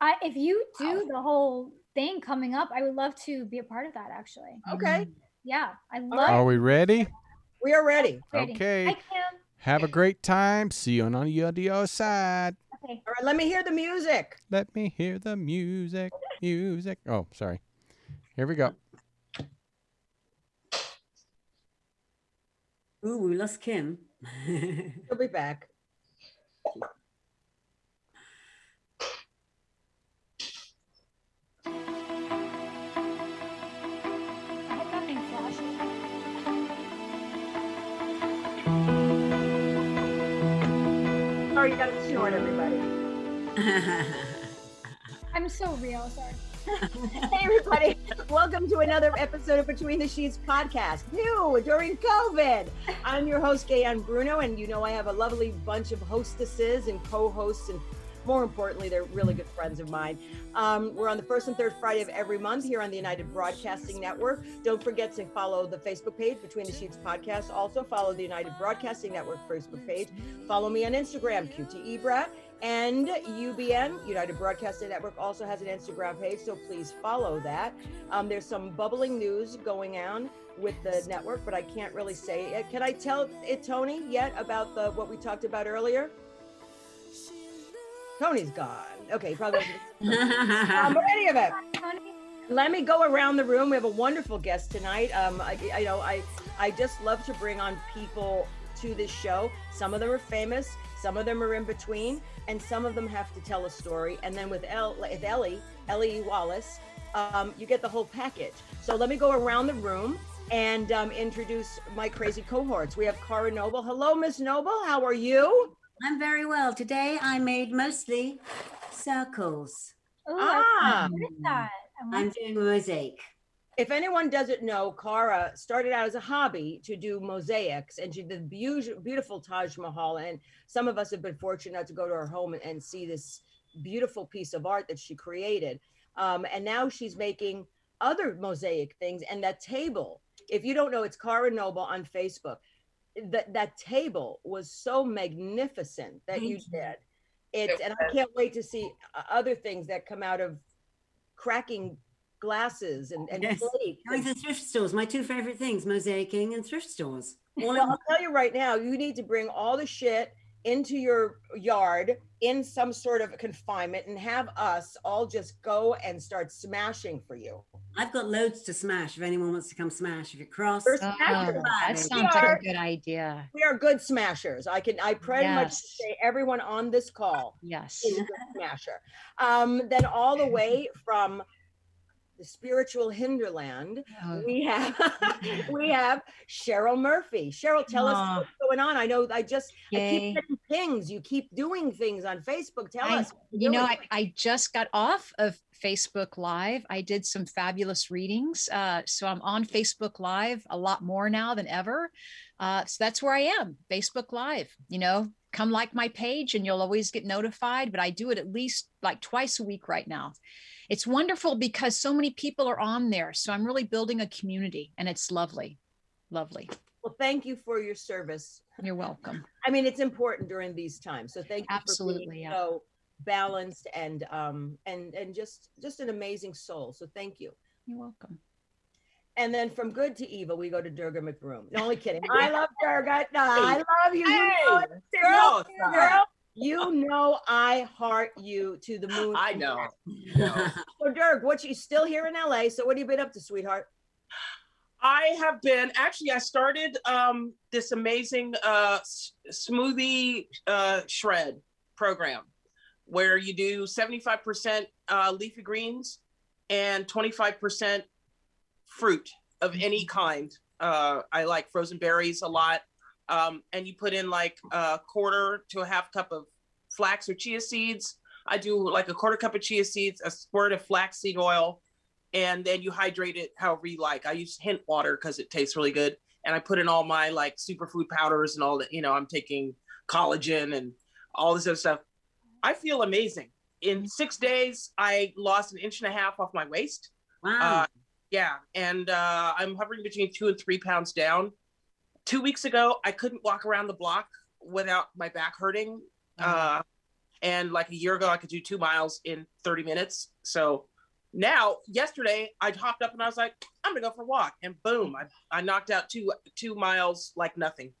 I, if you do the whole thing coming up, I would love to be a part of that. Actually, Okay, mm. yeah, I love. right. Are we ready? we are ready. ready. Okay. Hi, Kim. Have a great time. See you on the other side. Okay. All right, let me hear the music. Let me hear the music. Music. Oh, sorry. Here we go. Ooh, we lost Kim. She'll be back. Sorry, you got it short, everybody. I'm so real. Sorry. Hey, everybody. Welcome to another episode of Between the Sheets podcast. New during COVID. I'm your host, Gayan Bruno, and you know I have a lovely bunch of hostesses and co hosts, and more importantly, they're really good friends of mine. Um, we're on the first and third Friday of every month here on the United Broadcasting Network. Don't forget to follow the Facebook page, Between the Sheets podcast. Also, follow the United Broadcasting Network Facebook page. Follow me on Instagram, QTEBrat. And UBN, United Broadcasting Network, also has an Instagram page, so please follow that. Um, there's some bubbling news going on with the network, but I can't really say it. Can I tell it, Tony, yet about the what we talked about earlier? Tony's gone. Okay, probably. um, but any of it, let me go around the room. We have a wonderful guest tonight. Um, I, I know I, I just love to bring on people to this show. Some of them are famous, some of them are in between, and some of them have to tell a story. And then with, El, with Ellie, Ellie Wallace, um, you get the whole package. So let me go around the room and um, introduce my crazy cohorts. We have Cara Noble. Hello, Miss Noble. How are you? I'm very well. Today I made mostly circles. Ooh, Ah. what is that? I want I'm doing a mosaic. if anyone doesn't know, Cara started out as a hobby to do mosaics, and she did beautiful, beautiful Taj Mahal. And some of us have been fortunate to go to her home and, and see this beautiful piece of art that she created. Um, and now she's making other mosaic things. And that table, if you don't know, it's Cara Noble on Facebook. That that table was so magnificent that you you. did. It's and I can't wait to see uh, other things that come out of cracking glasses and, and Yes. plates Going and to thrift stores. My two favorite things, mosaicing and thrift stores. All Well, one. I'll tell you right now, you need to bring all the shit into your yard in some sort of confinement and have us all just go and start smashing for you. I've got loads to smash if anyone wants to come smash. If you're cross, We're Oh, that sounds are- like a good idea. We are good smashers. I can, I pretty much say everyone on this call Yes. is a good smasher. Um, then all the way from the spiritual hinterland, Oh, we have we have Cheryl Murphy. Cheryl, tell us what's going on. I know I just I keep getting pings. You keep doing things on Facebook. Tell I- us. you know. I, I just got off of Facebook Live. I did some fabulous readings. Uh, so I'm on Facebook Live a lot more now than ever. Uh, so that's where I am, Facebook Live. You know, come like my page and you'll always get notified, but I do it at least like twice a week right now. It's wonderful because so many people are on there. So I'm really building a community and it's lovely. Lovely. well, thank you for your service. You're welcome. I mean, it's important during these times. So thank you for Absolutely, being yeah. so balanced and um and and just just an amazing soul. So thank you. You're welcome. And then from good to evil, we go to Durga McBroom. No, only kidding. I love Durga. No, I love you. You know. Girl, girl, you know I heart you to the moon. I know. So Dirk, what you still here in LA? So what have you been up to, sweetheart? I have been actually. I started um, this amazing uh, s- smoothie uh, shred program where you do seventy five percent uh, leafy greens and twenty five percent fruit of any kind. Uh, I like frozen berries a lot, um, and you put in like a quarter to a half cup of flax or chia seeds. I do like a quarter cup of chia seeds, a squirt of flaxseed oil, and then you hydrate it however you like. I use hint water because it tastes really good, and I put in all my like superfood powders and all that. You know, I'm taking collagen and all this other stuff. I feel amazing. In six days, I lost an inch and a half off my waist. wow. Uh, yeah, and uh, I'm hovering between two and three pounds down. Two weeks ago, I couldn't walk around the block without my back hurting. Uh, And like a year ago, I could do two miles in 30 minutes. So now, yesterday, I hopped up and I was like, I'm gonna go for a walk, and boom, I, I knocked out two two miles like nothing.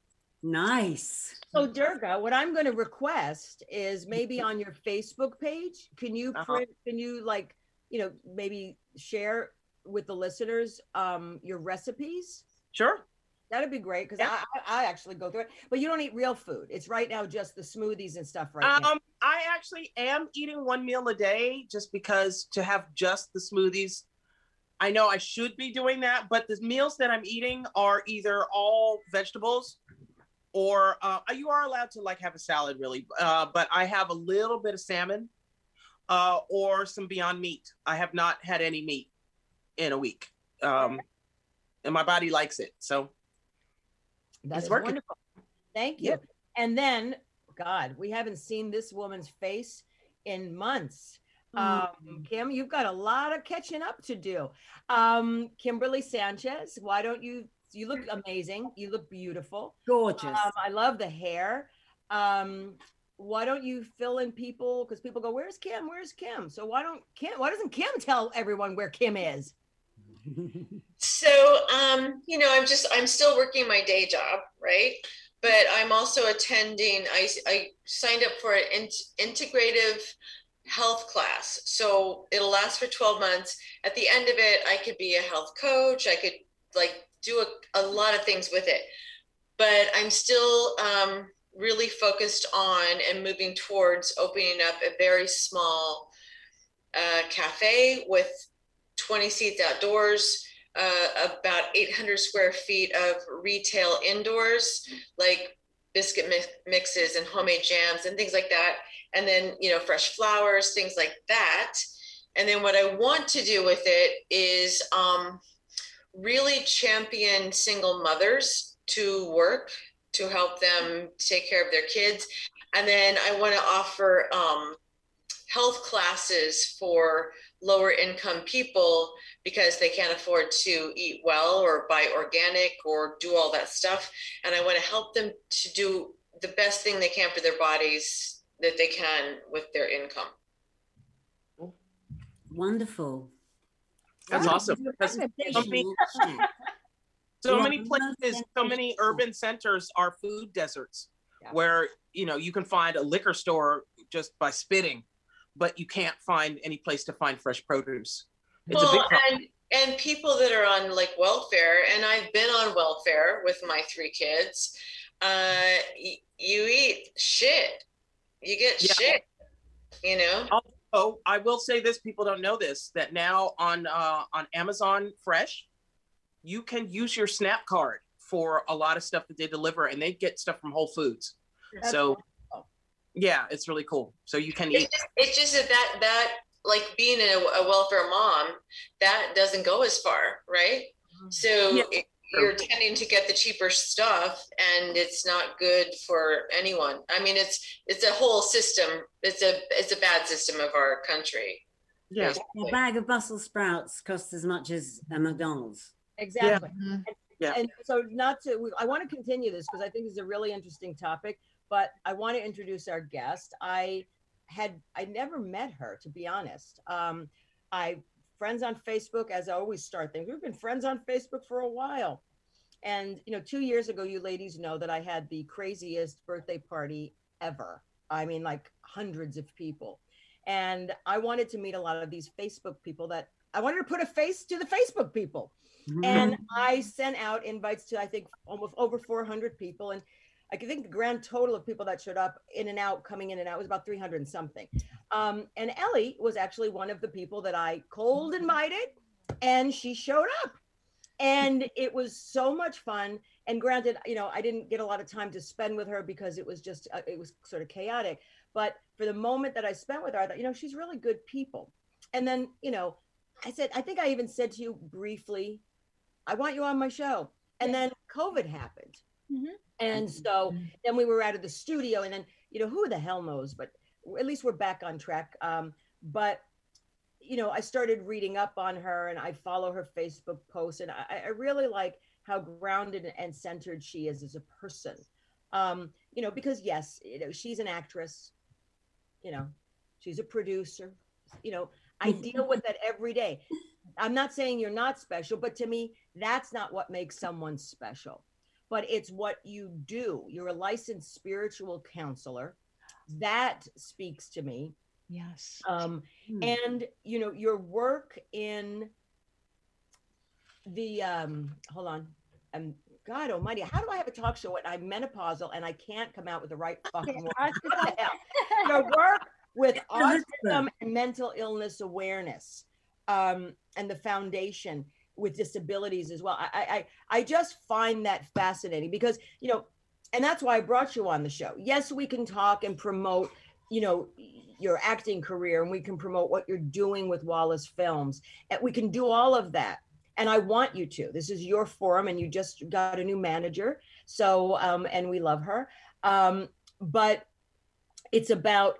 Nice. So Durga, what I'm going to request is maybe on your Facebook page, can you Uh-huh. can you like, you know, maybe share with the listeners um your recipes? Sure. That'd be great because Yeah. I, I I actually go through it, but you don't eat real food. It's right now just the smoothies and stuff right now. Um, I actually am eating one meal a day just because to have just the smoothies. I know I should be doing that, but the meals that I'm eating are either all vegetables or uh, you are allowed to like have a salad really, uh, but I have a little bit of salmon uh, or some Beyond Meat. I have not had any meat in a week, um, and my body likes it. So That's working. wonderful. Thank you. Yeah. And then, God, we haven't seen this woman's face in months. Mm. Um, Kim, you've got a lot of catching up to do. Um, Kimberly Sanchez, why don't you? You look amazing. You look beautiful. Gorgeous. Um, I love the hair. Um, why don't you fill in people? Because people go, "Where's Kim? Where's Kim?" So why don't Kim? Why doesn't Kim tell everyone where Kim is? So, um, you know, I'm just, I'm still working my day job, right? But I'm also attending, I, I signed up for an in- integrative health class. So it'll last for 12 months. At the end of it, I could be a health coach. I could like do a, a lot of things with it. But I'm still um, really focused on and moving towards opening up a very small uh, cafe with 20 seats outdoors, uh, about 800 square feet of retail indoors, like biscuit mi- mixes and homemade jams and things like that. And then, you know, fresh flowers, things like that. And then what I want to do with it is um, really champion single mothers to work to help them take care of their kids. And then I want to offer um, health classes for lower income people because they can't afford to eat well or buy organic or do all that stuff. And I want to help them to do the best thing they can for their bodies that they can with their income. Wonderful. that's Wow. awesome. Because many- so many places so many urban centers are food deserts Yeah. where you know you can find a liquor store just by spitting but you can't find any place to find fresh produce it's a big well, problem. and and people that are on like welfare, and I've been on welfare with my three kids. Uh, y- you eat shit. You get Yeah. shit. You know. oh i will say this people don't know this that now on uh, on amazon fresh you can use your snap card for a lot of stuff that they deliver and they get stuff from whole foods That's so wonderful. Yeah it's really cool so you can It's eat just, it's just that that that like being a, a welfare mom, that doesn't go as far, right? So Yeah. it- you're tending to get the cheaper stuff, and it's not good for anyone. I mean, it's it's a whole system. It's a it's a bad system of our country. yeah A bag of Brussels sprouts costs as much as a McDonald's. Exactly. Mhm. Yeah. And so, not to, I want to continue this because I think it's a really interesting topic, but I want to introduce our guest. I had, I never met her, to be honest. Um, I, friends on Facebook, as I always start things, we've been friends on Facebook for a while. And, you know, two years ago, you ladies know that I had the craziest birthday party ever. I mean, like hundreds of people. And I wanted to meet a lot of these Facebook people that I wanted to put a face to the Facebook people and I sent out invites to I think almost over 400 people, and I think the grand total of people that showed up in and out, coming in and out, was about 300 and something. Um, and Ellie was actually one of the people that I cold invited, and she showed up, and it was so much fun. And granted, you know, I didn't get a lot of time to spend with her because it was just uh, it was sort of chaotic. But for the moment that I spent with her, I thought, you know, she's really good people. And then, you know, I said, I think I even said to you briefly, I want you on my show. And then COVID happened. Mhm. And so then we were out of the studio, and then, you know, who the hell knows, but at least we're back on track. Um, but, you know, I started reading up on her and I follow her Facebook posts, and I, I really like how grounded and centered she is as a person. Um, you know, because yes, you know, she's an actress. you know, she's a producer. You know, I deal with that every day. I'm not saying you're not special, but to me, that's not what makes someone special. But it's what you do. You're a licensed spiritual counselor. That speaks to me. Yes. Um, Hmm. and you know your work in the um hold on um god almighty how do i have a talk show and i'm menopausal and i can't come out with the right fucking word what the hell your work with autism and mental illness awareness um and the foundation with disabilities as well. I, I i just find that fascinating because you know and that's why i brought you on the show. Yes we can talk and promote you know your acting career and we can promote what you're doing with wallace films. And we can do all of that. And i want you to. This is your forum and you just got a new manager. So um and we love her. Um but it's about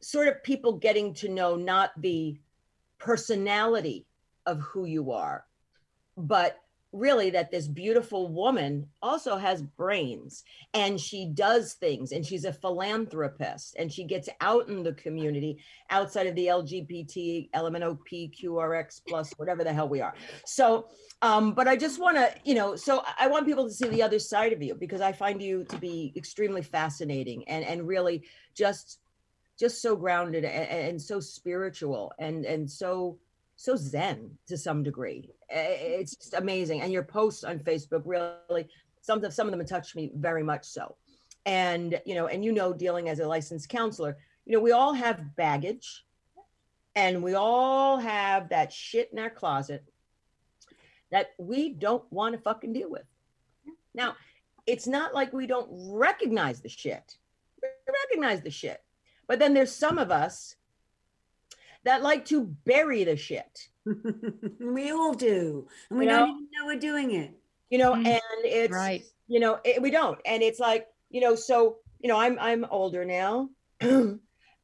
sort of people getting to know not the personality of who you are but really that this beautiful woman also has brains and she does things and she's a philanthropist and she gets out in the community outside of the lgbt lmnop qrx plus whatever the hell we are. So um but i just want to you know so i want people to see the other side of you because i find you to be extremely fascinating and and really just just so grounded and, and so spiritual and and so so zen to some degree. It's just amazing. And your posts on facebook really some of some of them touched me very much so. And you know and you know dealing as a licensed counselor you know we all have baggage and we all have that shit in our closet that we don't want to fucking deal with. Now it's not like we don't recognize the shit. We recognize the shit. But then there's some of us that like to bury the shit we all do. And we You don't know? even know we're doing it. you know Mm, and it's right. you know it, we don't and it's like you know so you know i'm i'm older now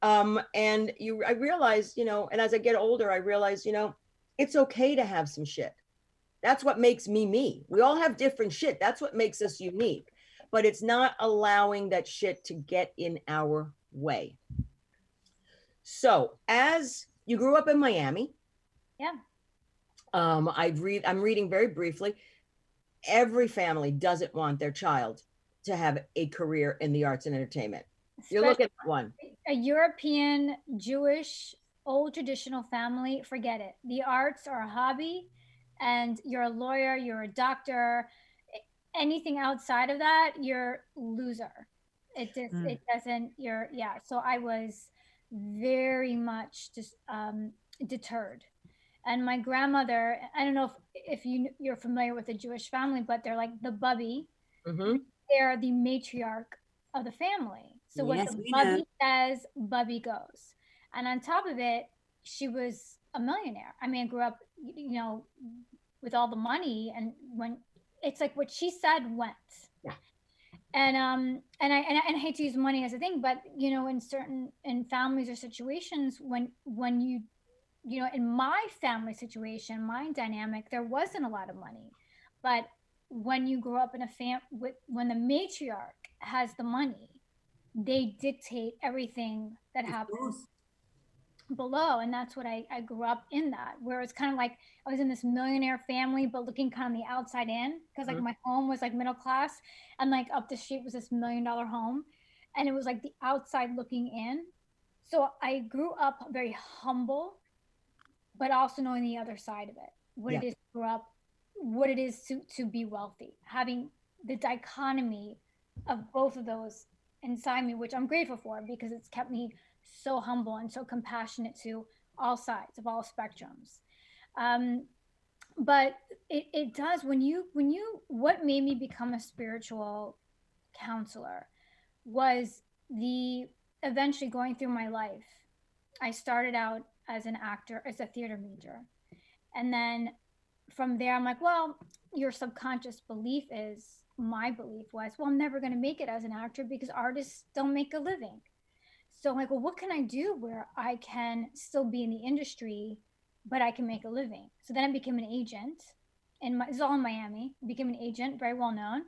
um and you i realize you know and as i get older i realize you know it's okay to have some shit that's what makes me me we all have different shit that's what makes us unique but it's not allowing that shit to get in our way so as you grew up in miami Yeah. um i read i'm reading very briefly every family doesn't want their child to have a career in the arts and entertainment you're looking at one a European Jewish old traditional family, forget it. The arts are a hobby, and you're a lawyer, you're a doctor. Anything outside of that, you're loser. It just Mm. it doesn't. You're yeah. So I was very much just um, deterred. And my grandmother, I don't know if, if you you're familiar with the Jewish family, but they're like the bubby Mhm. they're the matriarch of the family. So what Yes, the we bubby know. says, bubby goes. And on top of it, she was a millionaire. I mean, I grew up, you know, with all the money, and when it's like what she said went. And um and I, and I and I hate to use money as a thing, but you know, in certain in families or situations, when when you you know, in my family situation, my dynamic, there wasn't a lot of money, but when you grow up in a fam with when the matriarch has the money they dictate everything that happens. Below and that's what I, I grew up in that where it's kind of like i was in this millionaire family but looking kind of the outside in because like Mhm. my home was like middle class and like up the street was this million dollar home and it was like the outside looking in so i grew up very humble but also knowing the other side of it what it Yeah. is to grow up what it is to, to be wealthy having the dichotomy of both of those inside me which i'm grateful for because it's kept me so humble and so compassionate to all sides of all spectrums. Um, but it, it does when you when you what made me become a spiritual counselor was the eventually going through my life i started out as an actor as a theater major. And then from there i'm like well your subconscious belief is my belief was well i'm never going to make it as an actor because artists don't make a living so I'm like, well, what can I do where I can still be in the industry, but I can make a living? So then I became an agent, and it's all in Miami. Became an agent, very well known.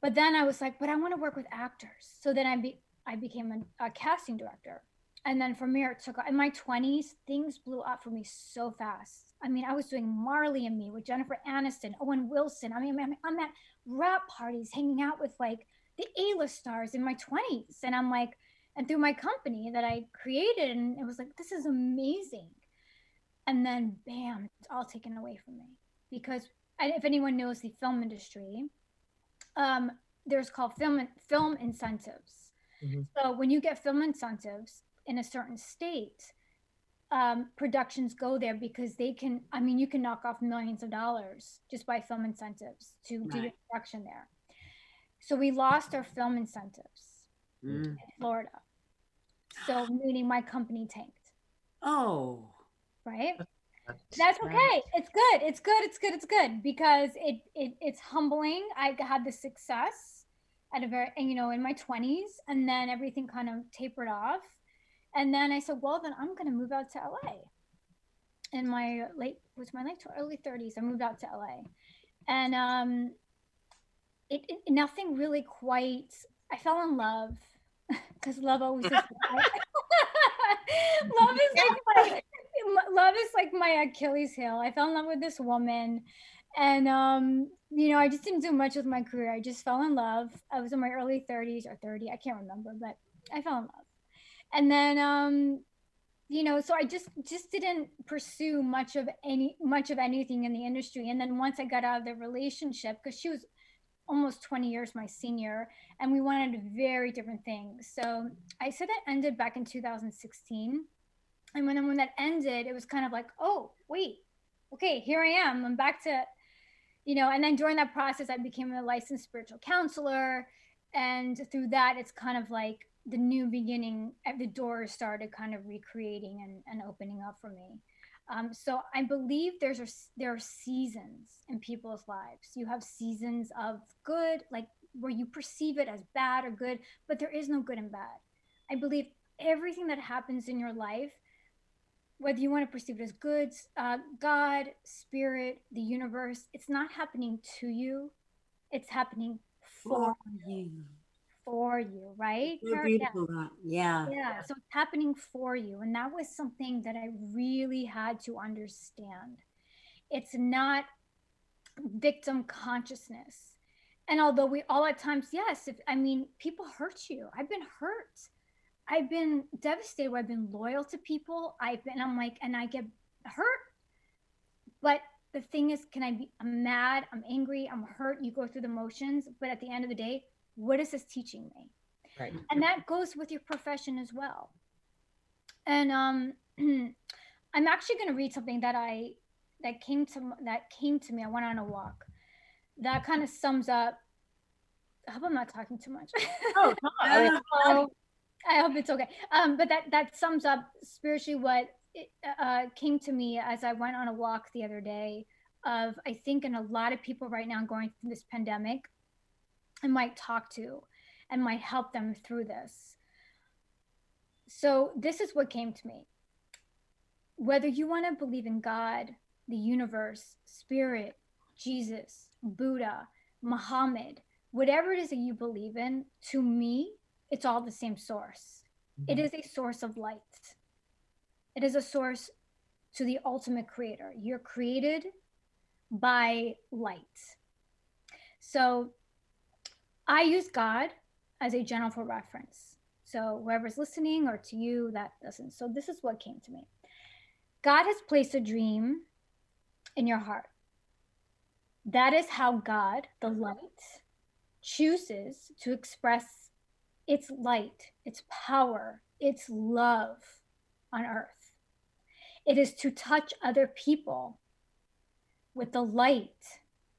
But then I was like, but I want to work with actors. So then I be, I became a, a casting director and then from there it took in my 20s things blew up for me so fast i mean i was doing marley and me with jennifer aniston owen wilson i mean i'm, I'm at wrap parties hanging out with like the a-list stars in my 20s and i'm like and through my company that i created and it was like this is amazing and then bam it's all taken away from me because if anyone knows the film industry um, there's called film film incentives mm-hmm. so when you get film incentives in a certain state, um, productions go there because they can. I mean, you can knock off millions of dollars just by film incentives to right. do production there. So we lost our film incentives mm. in Florida. So meaning my company tanked. Oh. Right. That's okay. It's good. It's good. It's good. It's good because it, it it's humbling. I had the success at a very you know in my 20s and then everything kind of tapered off and then I said, well, then I'm going to move out to LA. In my late, was my late to early 30s, I moved out to LA, and um, it, it nothing really quite. I fell in love because love always is. love is like my, love is like my Achilles heel. I fell in love with this woman, and um, you know, I just didn't do much with my career. I just fell in love. I was in my early 30s or 30, I can't remember, but I fell in love and then um you know so i just just didn't pursue much of any much of anything in the industry and then once i got out of the relationship because she was almost 20 years my senior and we wanted very different things. So i said that ended back in 2016 and when, when that ended it was kind of like oh wait okay here i am i'm back to you know and then during that process i became a licensed spiritual counselor and through that it's kind of like the new beginning the doors started kind of recreating and, and opening up for me um, so i believe there's a, there are seasons in people's lives. You have seasons of good like where you perceive it as bad or good but there is no good and bad. I believe everything that happens in your life whether you want to perceive it as good uh, god spirit the universe it's not happening to you. It's happening for you for you, right? So beautiful. Yeah. Yeah. So it's happening for you. And that was something that I really had to understand. It's not victim consciousness. And although we all at times, yes, if I mean, people hurt you. I've been hurt. I've been devastated. I've been loyal to people. I've been, I'm like, and I get hurt. But the thing is, can I be, I'm mad, I'm angry, I'm hurt. You go through the motions. But at the end of the day, what is this teaching me? Right. And that goes with your profession as well. And um, I'm actually going to read something that I that came to that came to me. I went on a walk. That kind of sums up. I hope I'm not talking too much. Oh, no. I hope it's okay. Um, but that that sums up spiritually what it, uh, came to me as I went on a walk the other day. Of I think, in a lot of people right now going through this pandemic, I might talk to and might help them through this. So, this is what came to me. Whether you want to believe in God, the universe, spirit, Jesus, Buddha, Muhammad, whatever it is that you believe in, to me, it's all the same source. Mm-hmm. It is a source of light. It is a source to the ultimate creator. You're created by light. So I use God as a general for reference. So whoever's listening or to you that doesn't. So this is what came to me. God has placed a dream in your heart. That is how God, the light, chooses to express its light, its power, its love on earth. It is to touch other people with the light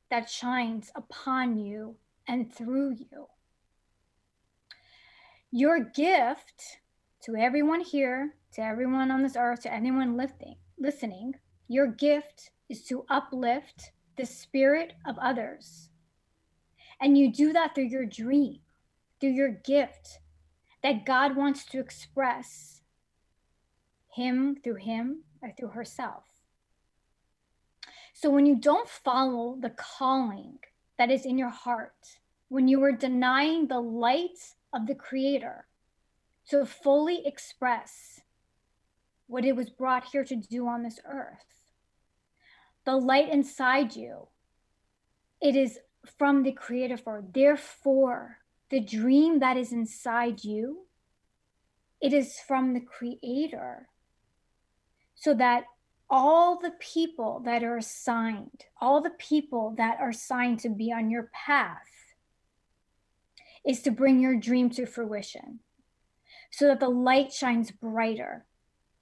that shines upon you and through you. Your gift to everyone here, to everyone on this earth, to anyone lifting, listening, your gift is to uplift the spirit of others. And you do that through your dream, through your gift that God wants to express Him through Him or through herself. So when you don't follow the calling that is in your heart when you were denying the light of the creator to fully express what it was brought here to do on this earth. The light inside you, it is from the creator for. Therefore, the dream that is inside you, it is from the creator. So that all the people that are assigned, all the people that are assigned to be on your path, is to bring your dream to fruition so that the light shines brighter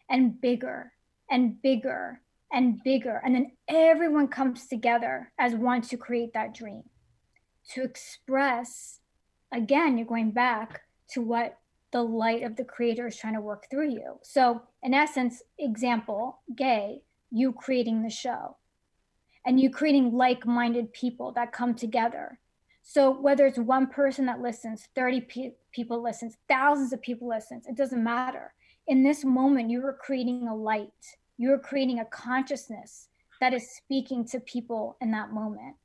and bigger and bigger and bigger. And then everyone comes together as one to create that dream, to express, again, you're going back to what the light of the creator is trying to work through you. So, in essence, example, gay, you creating the show and you creating like minded people that come together. So, whether it's one person that listens, 30 pe- people listens, thousands of people listens, it doesn't matter. In this moment, you are creating a light, you are creating a consciousness that is speaking to people in that moment.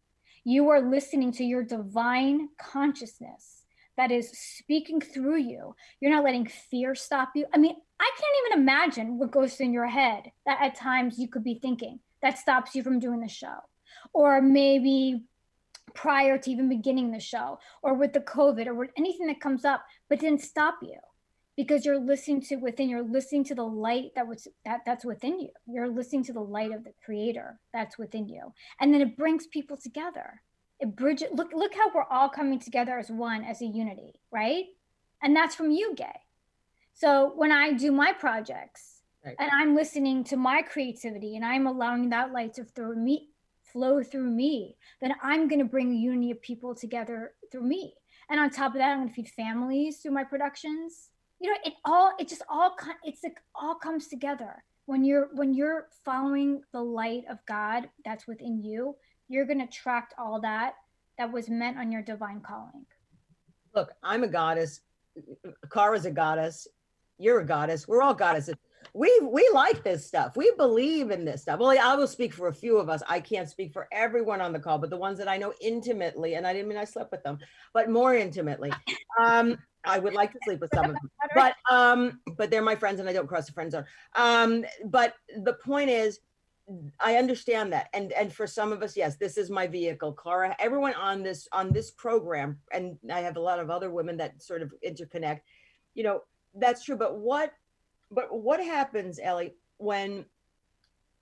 You are listening to your divine consciousness that is speaking through you. You're not letting fear stop you. I mean, I can't even imagine what goes in your head that at times you could be thinking that stops you from doing the show. Or maybe prior to even beginning the show, or with the COVID, or with anything that comes up, but didn't stop you because you're listening to within you're listening to the light that was that that's within you. You're listening to the light of the creator that's within you. And then it brings people together. It bridges look look how we're all coming together as one as a unity right? And that's from you gay. So when i do my projects Right. and i'm listening to my creativity and i'm allowing that light to through me flow through me then i'm going to bring unity of people together through me and on top of that i'm going to feed families through my productions you know it all it just all it's like all comes together when you're when you're following the light of god that's within you you're going to attract all that that was meant on your divine calling Look, I'm a goddess. Cara's a goddess. You're a goddess. We're all goddesses. We we like this stuff. We believe in this stuff. Well, I will speak for a few of us. I can't speak for everyone on the call, but the ones that I know intimately, and I didn't mean I slept with them, but more intimately. Um, I would like to sleep with some of them, but um, but they're my friends, and I don't cross the friend zone. Um, but the point is, I understand that, and and for some of us, yes, this is my vehicle. Clara, everyone on this on this program, and I have a lot of other women that sort of interconnect. You know, that's true. But what, but what happens, Ellie, when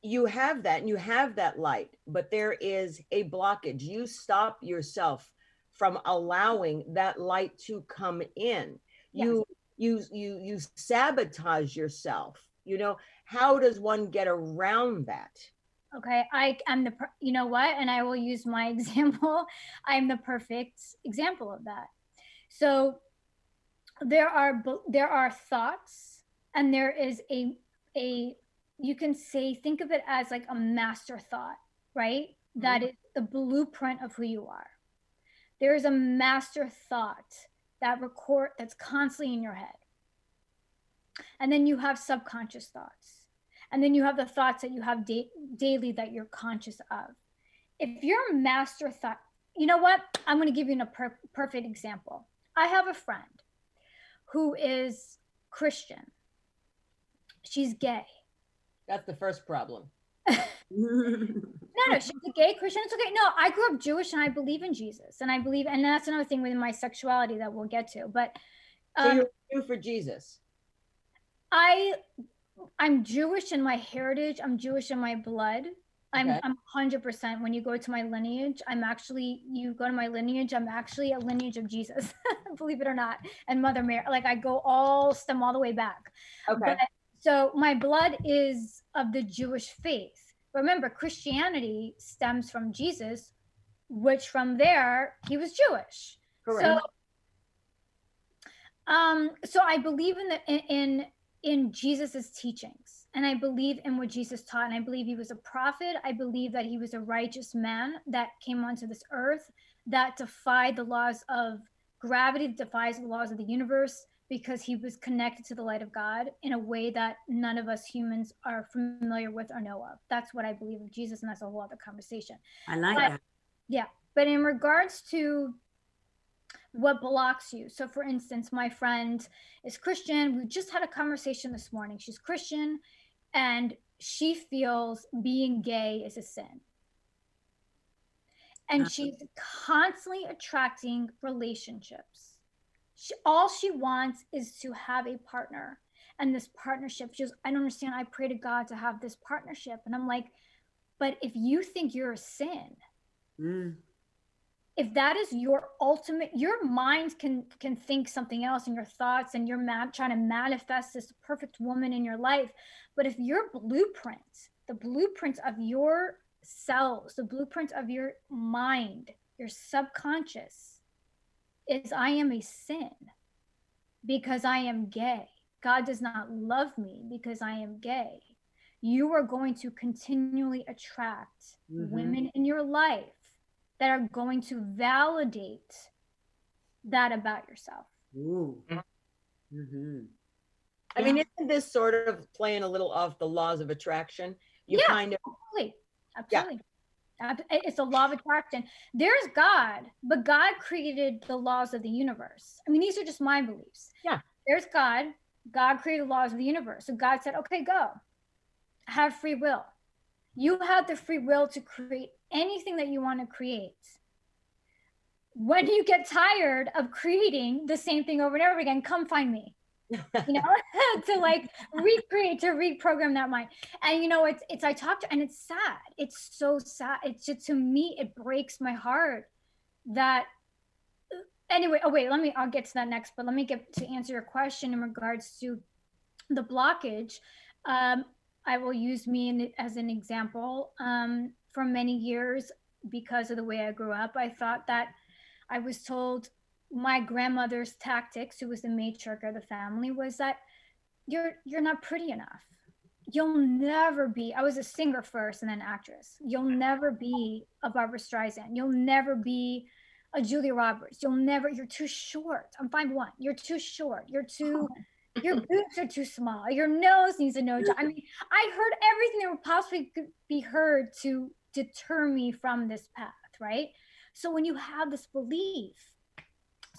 you have that and you have that light, but there is a blockage? You stop yourself from allowing that light to come in. You you you you sabotage yourself. You know, how does one get around that? okay i am the you know what and i will use my example i'm the perfect example of that so there are there are thoughts and there is a a you can say think of it as like a master thought right? That mm-hmm. is the blueprint of who you are. There is a master thought that record that's constantly in your head. And then you have subconscious thoughts. And then you have the thoughts that you have da- daily that you're conscious of. If you're a master thought you know what? I'm going to give you a per- perfect example. I have a friend who is christian she's gay That's the first problem. no no she's a gay christian it's okay no i grew up jewish and i believe in jesus and i believe and that's another thing with my sexuality that we'll get to but So um, you're true for Jesus. I I'm Jewish in my heritage. I'm Jewish in my blood. I'm Okay. I'm 100% when you go to my lineage, I'm actually you go to my lineage, I'm actually a lineage of Jesus. Believe it or not. And Mother Mary. Like I go all stem all the way back. Okay. But, so my blood is of the Jewish faith. Remember Christianity stems from Jesus, which from there he was Jewish. Correct. So, um, so I believe in the in in, Jesus's teachings, and I believe in what Jesus taught, and I believe he was a prophet. I believe that he was a righteous man that came onto this earth that defied the laws of gravity, defies the laws of the universe, because he was connected to the light of God in a way that none of us humans are familiar with or know of. That's what I believe of Jesus, and that's a whole other conversation. I like But- that. Yeah, but in regards to what blocks you. So, for instance, my friend is Christian. We just had a conversation this morning. She's Christian and she feels being gay is a sin. And uh-huh. she's constantly attracting relationships. She, all she wants is to have a partner and this partnership. She goes, I don't understand. I pray to God to have this partnership. And I'm like, but if you think you're a sin, Mm. if that is your ultimate your mind can can think something else in your thoughts and you're mad, trying to manifest this perfect woman in your life but if your blueprint the blueprint of your cells the blueprint of your mind your subconscious is i am a sin because i am gay god does not love me because i am gay you are going to continually attract Mhm. women in your life that are going to validate that about yourself. Ooh. Mm-hmm. I mean, isn't this sort of playing a little off the laws of attraction? You Yeah. kind of Absolutely. Absolutely. Ab- It's a law of attraction. There's God, but God created the laws of the universe. I mean, these are just my beliefs. Yeah. There's God. God created the laws of the universe. So God said, okay, go. Have free will. You have the free will to create anything that you want to create. When you get tired of creating the same thing over and over again, come find me. You know, to like recreate, to reprogram that mind. And you know, it's it's I talked and it's sad. It's so sad. It's just to me, it breaks my heart that anyway, oh wait, let me I'll get to that next, but let me get to answer your question in regards to the blockage. Um, I will use me in, as an example. Um, for many years, because of the way I grew up, I thought that I was told my grandmother's tactics, who was the matriarch of the family, was that you're you're not pretty enough. You'll never be. I was a singer first and then actress. You'll never be a Barbra Streisand. You'll never be a Julia Roberts. You'll never. You're too short. I'm five one. You're too short. You're too. Your boots are too small. Your nose needs a nose job. I mean, I heard everything that would possibly be heard to deter me from this path, right? So when you have this belief,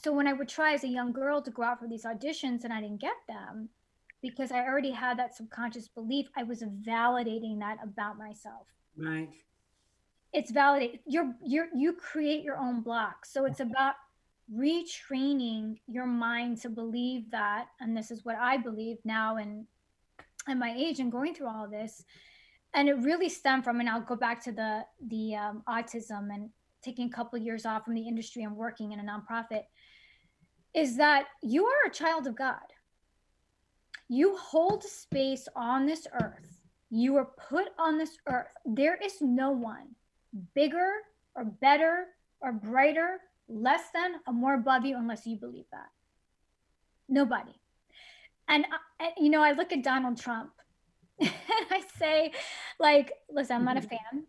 so when I would try as a young girl to go out for these auditions and I didn't get them, because I already had that subconscious belief, I was validating that about myself. Right. It's validate. You're you're you create your own blocks. So it's about retraining your mind to believe that, and this is what I believe now and at my age and going through all this. And it really stemmed from, and I'll go back to the the um, autism and taking a couple of years off from the industry and working in a nonprofit, is that you are a child of God. You hold space on this earth. You are put on this earth. There is no one bigger or better or brighter, less than or more above you, unless you believe that. Nobody. And, and you know, I look at Donald Trump and I say, like, listen, I'm not a fan.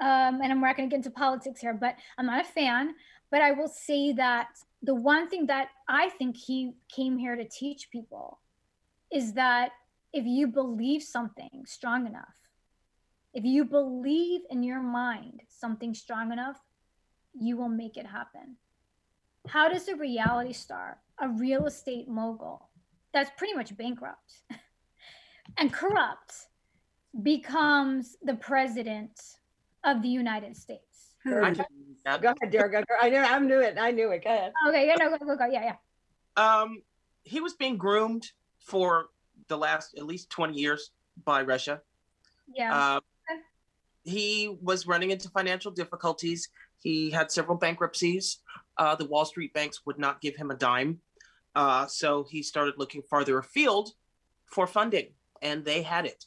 Um, and I'm not going to get into politics here, but I'm not a fan. But I will say that the one thing that I think he came here to teach people is that if you believe something strong enough, if you believe in your mind something strong enough, you will make it happen. How does a reality star, a real estate mogul that's pretty much bankrupt and corrupt, becomes the president of the United States? I- Go ahead, Derek. I knew. I knew it. I knew it. Go ahead. Okay, yeah, no, go, go, go. Yeah, yeah. Um, he was being groomed for the last at least 20 years by Russia. Yeah. Uh, he was running into financial difficulties. He had several bankruptcies. Uh, the Wall Street banks would not give him a dime. Uh, so he started looking farther afield for funding, and they had it.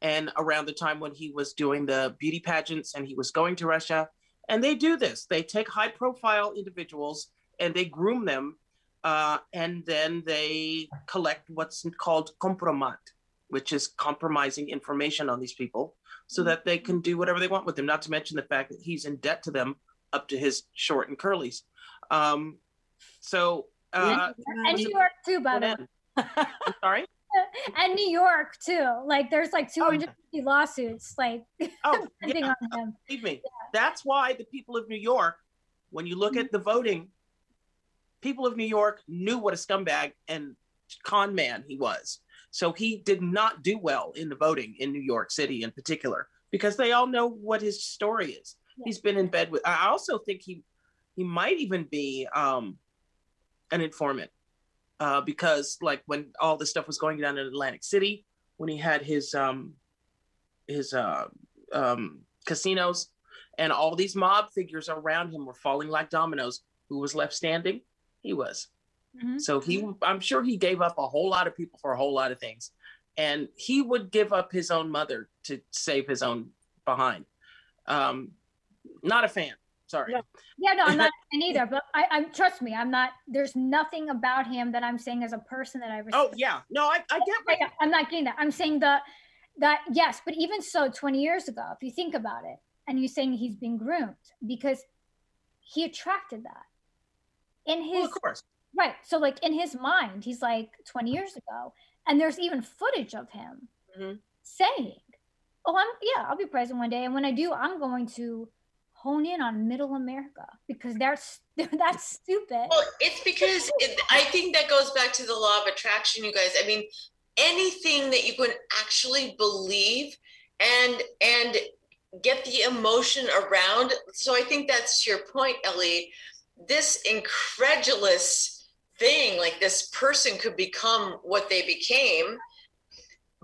And around the time when he was doing the beauty pageants and he was going to Russia, and they do this they take high profile individuals and they groom them, uh, and then they collect what's called compromat, which is compromising information on these people so that they can do whatever they want with them. Not to mention the fact that he's in debt to them up to his short and curlies. Um, so, uh, and New York too, by the way. Sorry. And New York too. Like there's like 250 lawsuits, like Oh, yeah, on him. believe me. That's why the people of New York, when you look at the voting, people of New York knew what a scumbag and con man he was. So he did not do well in the voting in New York City in particular because they all know what his story is. Yeah. He's been in bed with. I also think he he might even be um, an informant uh, because like when all this stuff was going down in Atlantic City, when he had his um, his uh, um, casinos and all these mob figures around him were falling like dominoes. Who was left standing? He was. Mhm. So he, I'm sure he gave up a whole lot of people for a whole lot of things, and he would give up his own mother to save his own behind. Um, not a fan. Sorry. No. Yeah, no, I'm not either. But I, I'm trust me, I'm not. There's nothing about him that I'm saying as a person that I respect. Oh yeah, no, I, I get what. Yeah, I'm not getting that. I'm saying that that yes, but even so, 20 years ago, if you think about it, and you're saying he's been groomed because he attracted that in Well, his of course. right. So like in his mind, he's like 20 years ago, and there's even footage of him Mhm. saying, "Oh, I'm yeah, I'll be president one day, and when I do, I'm going to." Hone in on middle america because that's that's stupid Well, it's because it, I think that goes back to the law of attraction, you guys. I mean, anything that you can actually believe and and get the emotion around. So I think that's your point, Ellie. This incredulous thing, like this person could become what they became,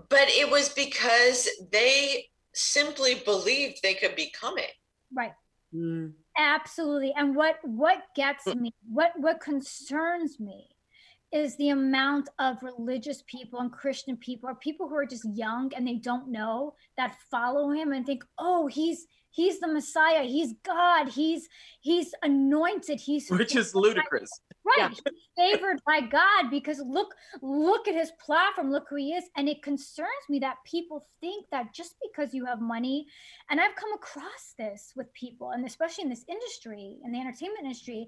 but it was because they simply believed they could become it. right Mm. absolutely and what what gets me what what concerns me is the amount of religious people and christian people or people who are just young and they don't know that follow him and think oh he's he's the messiah he's god he's he's anointed he's Which is ludicrous. Right. He's favored by god because look look at his platform look who he is. And it concerns me that people think that just because you have money and i've come across this with people and especially in this industry in the entertainment industry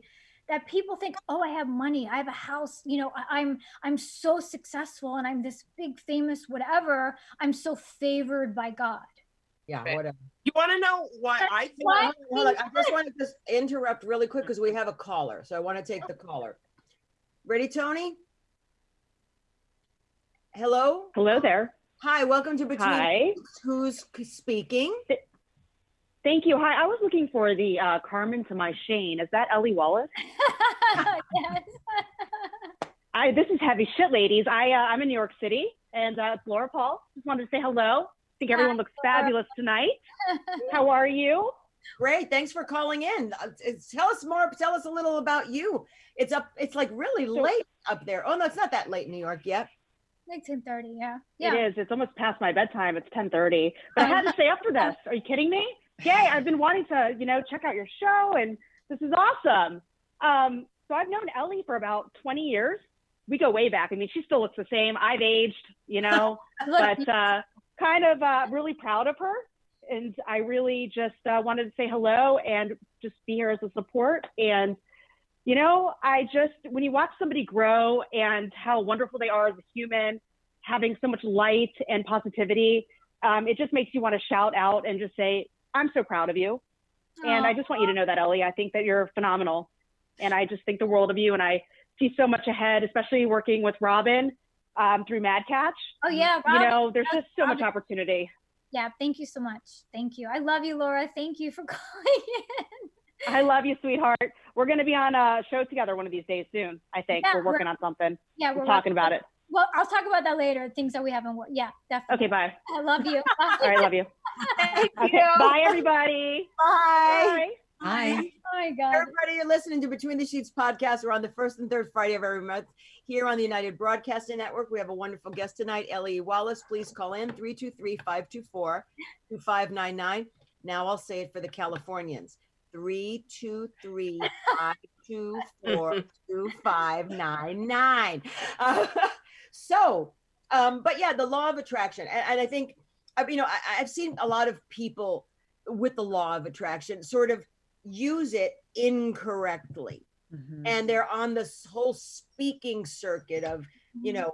that people think oh i have money. I have a house. You know I- i'm i'm so successful and i'm this big famous whatever. I'm so favored by god Yeah, Right. whatever. You want to know why I think? Why? Hold on. I just want to just interrupt really quick because we have a caller. So I want to take the caller. Ready, Tony? Hello. Hello there. Hi. Welcome to Between. Hi. Who's speaking? Thank you. Hi. I was looking for the uh, Carmen to my Shane. Is that Ellie Wallace? yes. I, this is heavy shit, ladies. I, uh, I'm in New York City, and uh, it's Laura Paul. Just wanted to say hello. I think everyone looks fabulous tonight. How are you? Great. Thanks for calling in. Uh, tell us more. Tell us a little about you. It's up. It's like really So- late up there. Oh no, it's not that late in New York yet. like 10:30 yeah yeah It is. It's almost past my bedtime. It's 10:30. But I had to stay up for this. Are you kidding me? Yay! I've been wanting to, you know, check out your show, and this is awesome. Um, so I've known Ellie for about 20 years. We go way back. I mean, she still looks the same. I've aged, you know. Look, but uh, kind of uh, really proud of her. And I really just uh, wanted to say hello and just be here as a support. And, you know, I just, when you watch somebody grow and how wonderful they are as a human, having so much light and positivity, um, it just makes you want to shout out and just say, I'm so proud of you. And I just want you to know that, Ellie. I think that you're phenomenal. And I just think the world of you. And I see so much ahead, especially working with Robin um, through Mad Catch oh yeah you know, there's just so much opportunity. yeah thank you so much thank you i love you laura thank you for calling in I love you, sweetheart. We're going to be on a show together one of these days soon. I think Yeah, we're working on something. yeah We're we're talking about it. well i'll talk about that later things that we haven't worked yeah definitely Okay, bye. i love you All right, love you. Thank Okay, you. bye, everybody. Bye. Bye. Hi. my god Everybody, you're listening to Between the Sheets podcast. We're on the first and third Friday of every month here on the United Broadcasting Network. We have a wonderful guest tonight, Ellie Wallace. Please call in 323 524 2599. Now I'll say it for the Californians 323 524 2599. Uh, So, um, but yeah, the law of attraction. And, and I think, I- you know, I, I've seen a lot of people with the law of attraction sort of use it incorrectly and they're on this whole speaking circuit of you know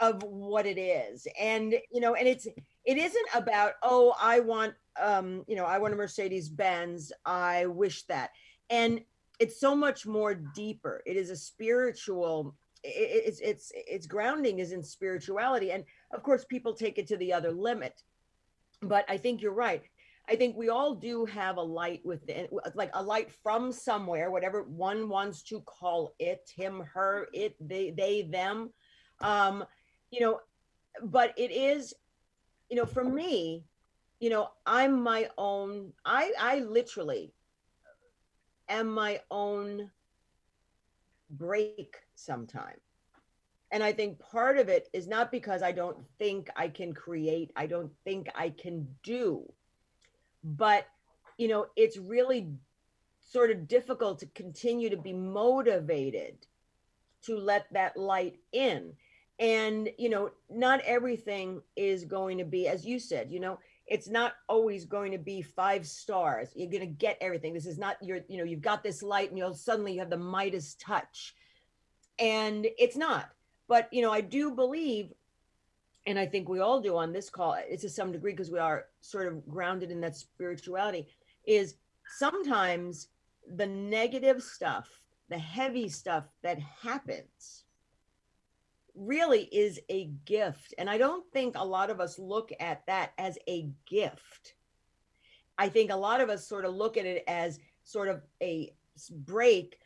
of what it is and you know and it's it isn't about oh i want um you know i want a mercedes benz i wish that and it's so much more deeper. It is a spiritual. It's it's its grounding is in spirituality, and of course, people take it to the other limit. But I think you're right. I think we all do have a light within, like a light from somewhere, whatever one wants to call it, him, her, it, they, they, them. Um, you know, but it is, you know, for me, you know, I'm my own, I, I literally am my own break sometime. And I think part of it is not because I don't think I can create, I don't think I can do, but you know, it's really sort of difficult to continue to be motivated to let that light in. And you know, not everything is going to be, as you said, you know, it's not always going to be five stars. You're going to get everything. This is not your, you know, you've got this light and you'll suddenly you have the Midas touch. And it's not. But, you know, I do believe, and I think we all do on this call, it's to some degree because we are sort of grounded in that spirituality, is sometimes the negative stuff, the heavy stuff that happens really is a gift. And I don't think a lot of us look at that as a gift. I think a lot of us sort of look at it as sort of a break.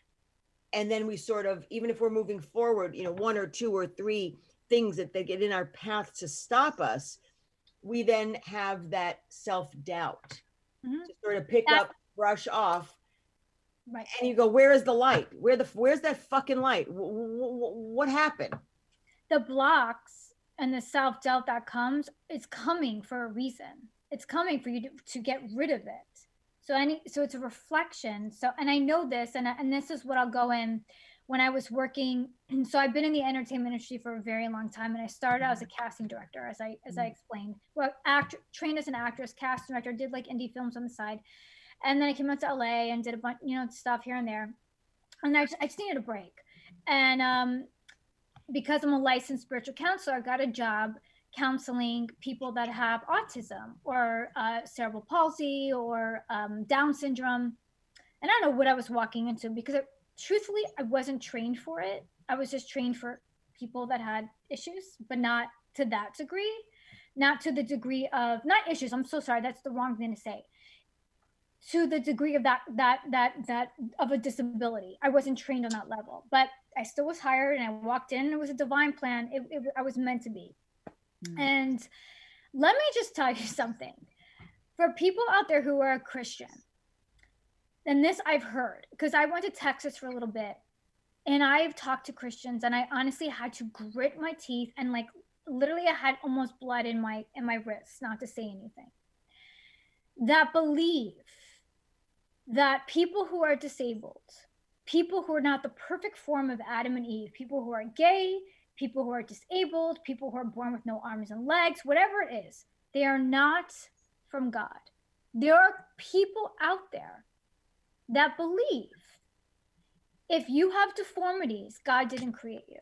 And then we sort of, even if we're moving forward, you know, one or two or three things that they get in our path to stop us, we then have that self doubt Mhm. to sort of pick That- up, brush off, Right. and you go, "Where is the light? Where the where's that fucking light? Wh- wh- What happened?" the blocks and the self doubt that comes is coming for a reason. It's coming for you to, to get rid of it. So any so it's a reflection. So and I know this and I- and this is what I'll go in when I was working. So I've been in the entertainment industry for a very long time, and I started out as a casting director, as I as I explained. Well, act trained as an actress, cast director, did like indie films on the side, and then I came out to LA and did a bunch, you know, stuff here and there, and I just, I just needed a break, and um, because I'm a licensed spiritual counselor, I got a job counseling people that have autism or uh, cerebral palsy or um, Down syndrome. And I don't know what I was walking into because it, truthfully, I wasn't trained for it. I was just trained for people that had issues, but not to that degree, not to the degree of not issues. I'm so sorry. That's the wrong thing to say. To the degree of that that that that of a disability, I wasn't trained on that level, but I still was hired, and I walked in. It was a divine plan. It, it, I was meant to be. Mm. And let me just tell you something. For people out there who are a Christian, and this I've heard because I went to Texas for a little bit and I've talked to Christians and I honestly had to grit my teeth and like literally I had almost blood in my in my wrists not to say anything. That believe that people who are disabled, people who are not the perfect form of Adam and Eve, people who are gay, people who are disabled, people who are born with no arms and legs, whatever it is, they are not from God. There are people out there that believe if you have deformities, God didn't create you.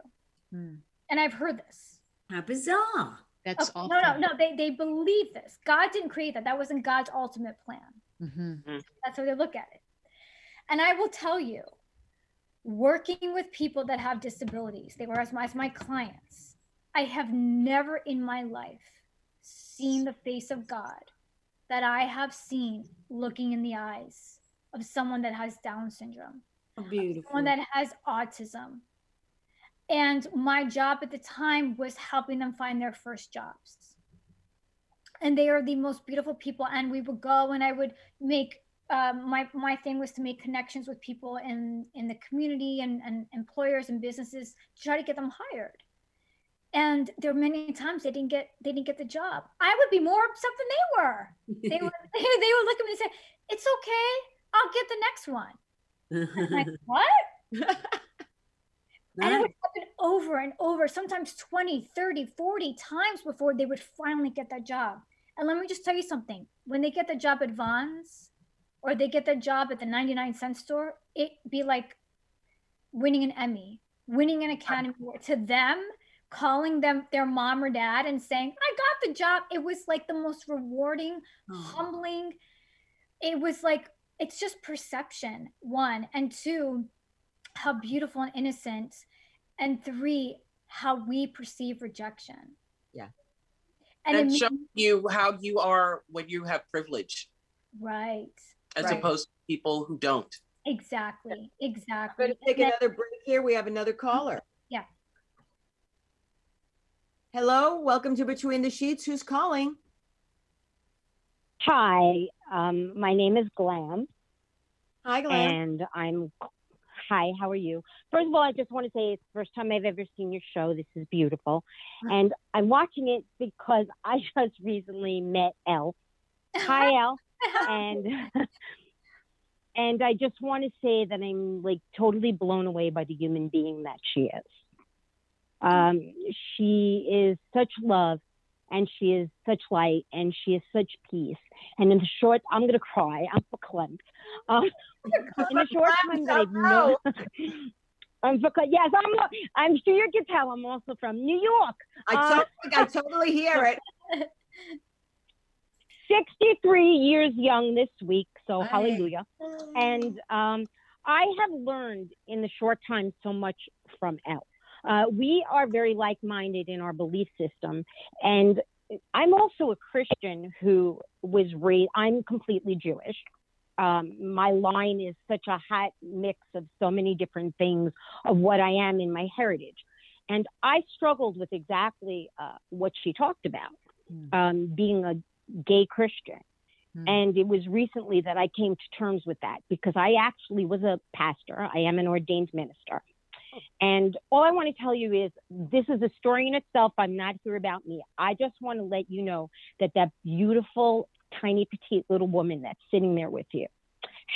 Hmm. And I've heard this. How bizarre. That's Okay, awful. no, no, no. They, they believe this. God didn't create that. That wasn't God's ultimate plan. Mhm. That's how they look at it. And I will tell you, working with people that have disabilities, they were as my, as my clients. I have never in my life seen the face of God that I have seen looking in the eyes of someone that has Down syndrome, How beautiful. someone that has autism. And my job at the time was helping them find their first jobs. And they are the most beautiful people. And we would go and I would make um, my my thing was to make connections with people in in the community and, and employers and businesses to try to get them hired. And there were many times they didn't get they didn't get the job. I would be more upset than they were. They would they would look at me and say, "It's okay, I'll get the next one." Like, what? And it would happen over and over, sometimes 20, 30, 40 times before they would finally get that job. And let me just tell you something when they get the job at Vons or they get the job at the 99 cent store, it be like winning an Emmy, winning an Academy Award. To them, calling them their mom or dad and saying, I got the job, it was like the most rewarding, Oh. humbling. It was like, it's just perception one and two how beautiful and innocent and three how we perceive rejection Yeah. and it and means- you how you are when you have privilege right as Right. opposed to people who don't. exactly I'm exactly going to take then- another break here. We have another mm-hmm. caller. Yeah. Hello, welcome to Between the Sheets. Who's calling? Hi, um, my name is Glam, Hi, Glenn. and I'm. Hi, how are you? First of all, I just want to say it's the first time I've ever seen your show. This is beautiful, and I'm watching it because I just recently met Elle. Hi, Elle, and and I just want to say that I'm like totally blown away by the human being that she is. Um, she is such love, and she is such light, and she is such peace. And in the short, I'm gonna cry. I'm verklempt. Um, in the short time that I've known, I'm verklempt. Yes, I'm. I'm sure you can tell. I'm also from New York. I, uh, totally, I totally hear it. 63 years young this week, so hallelujah. And um, I have learned in the short time so much from Elle. Uh, we are very like minded in our belief system. And I'm also a Christian who was raised, I'm completely Jewish. Um, my line is such a hot mix of so many different things of what I am in my heritage. And I struggled with exactly uh, what she talked about, um, being a gay Christian. Hmm. And it was recently that I came to terms with that because I actually was a pastor. I am an ordained minister. And all I want to tell you is this is a story in itself. I'm not here about me. I just want to let you know that that beautiful, tiny, petite little woman that's sitting there with you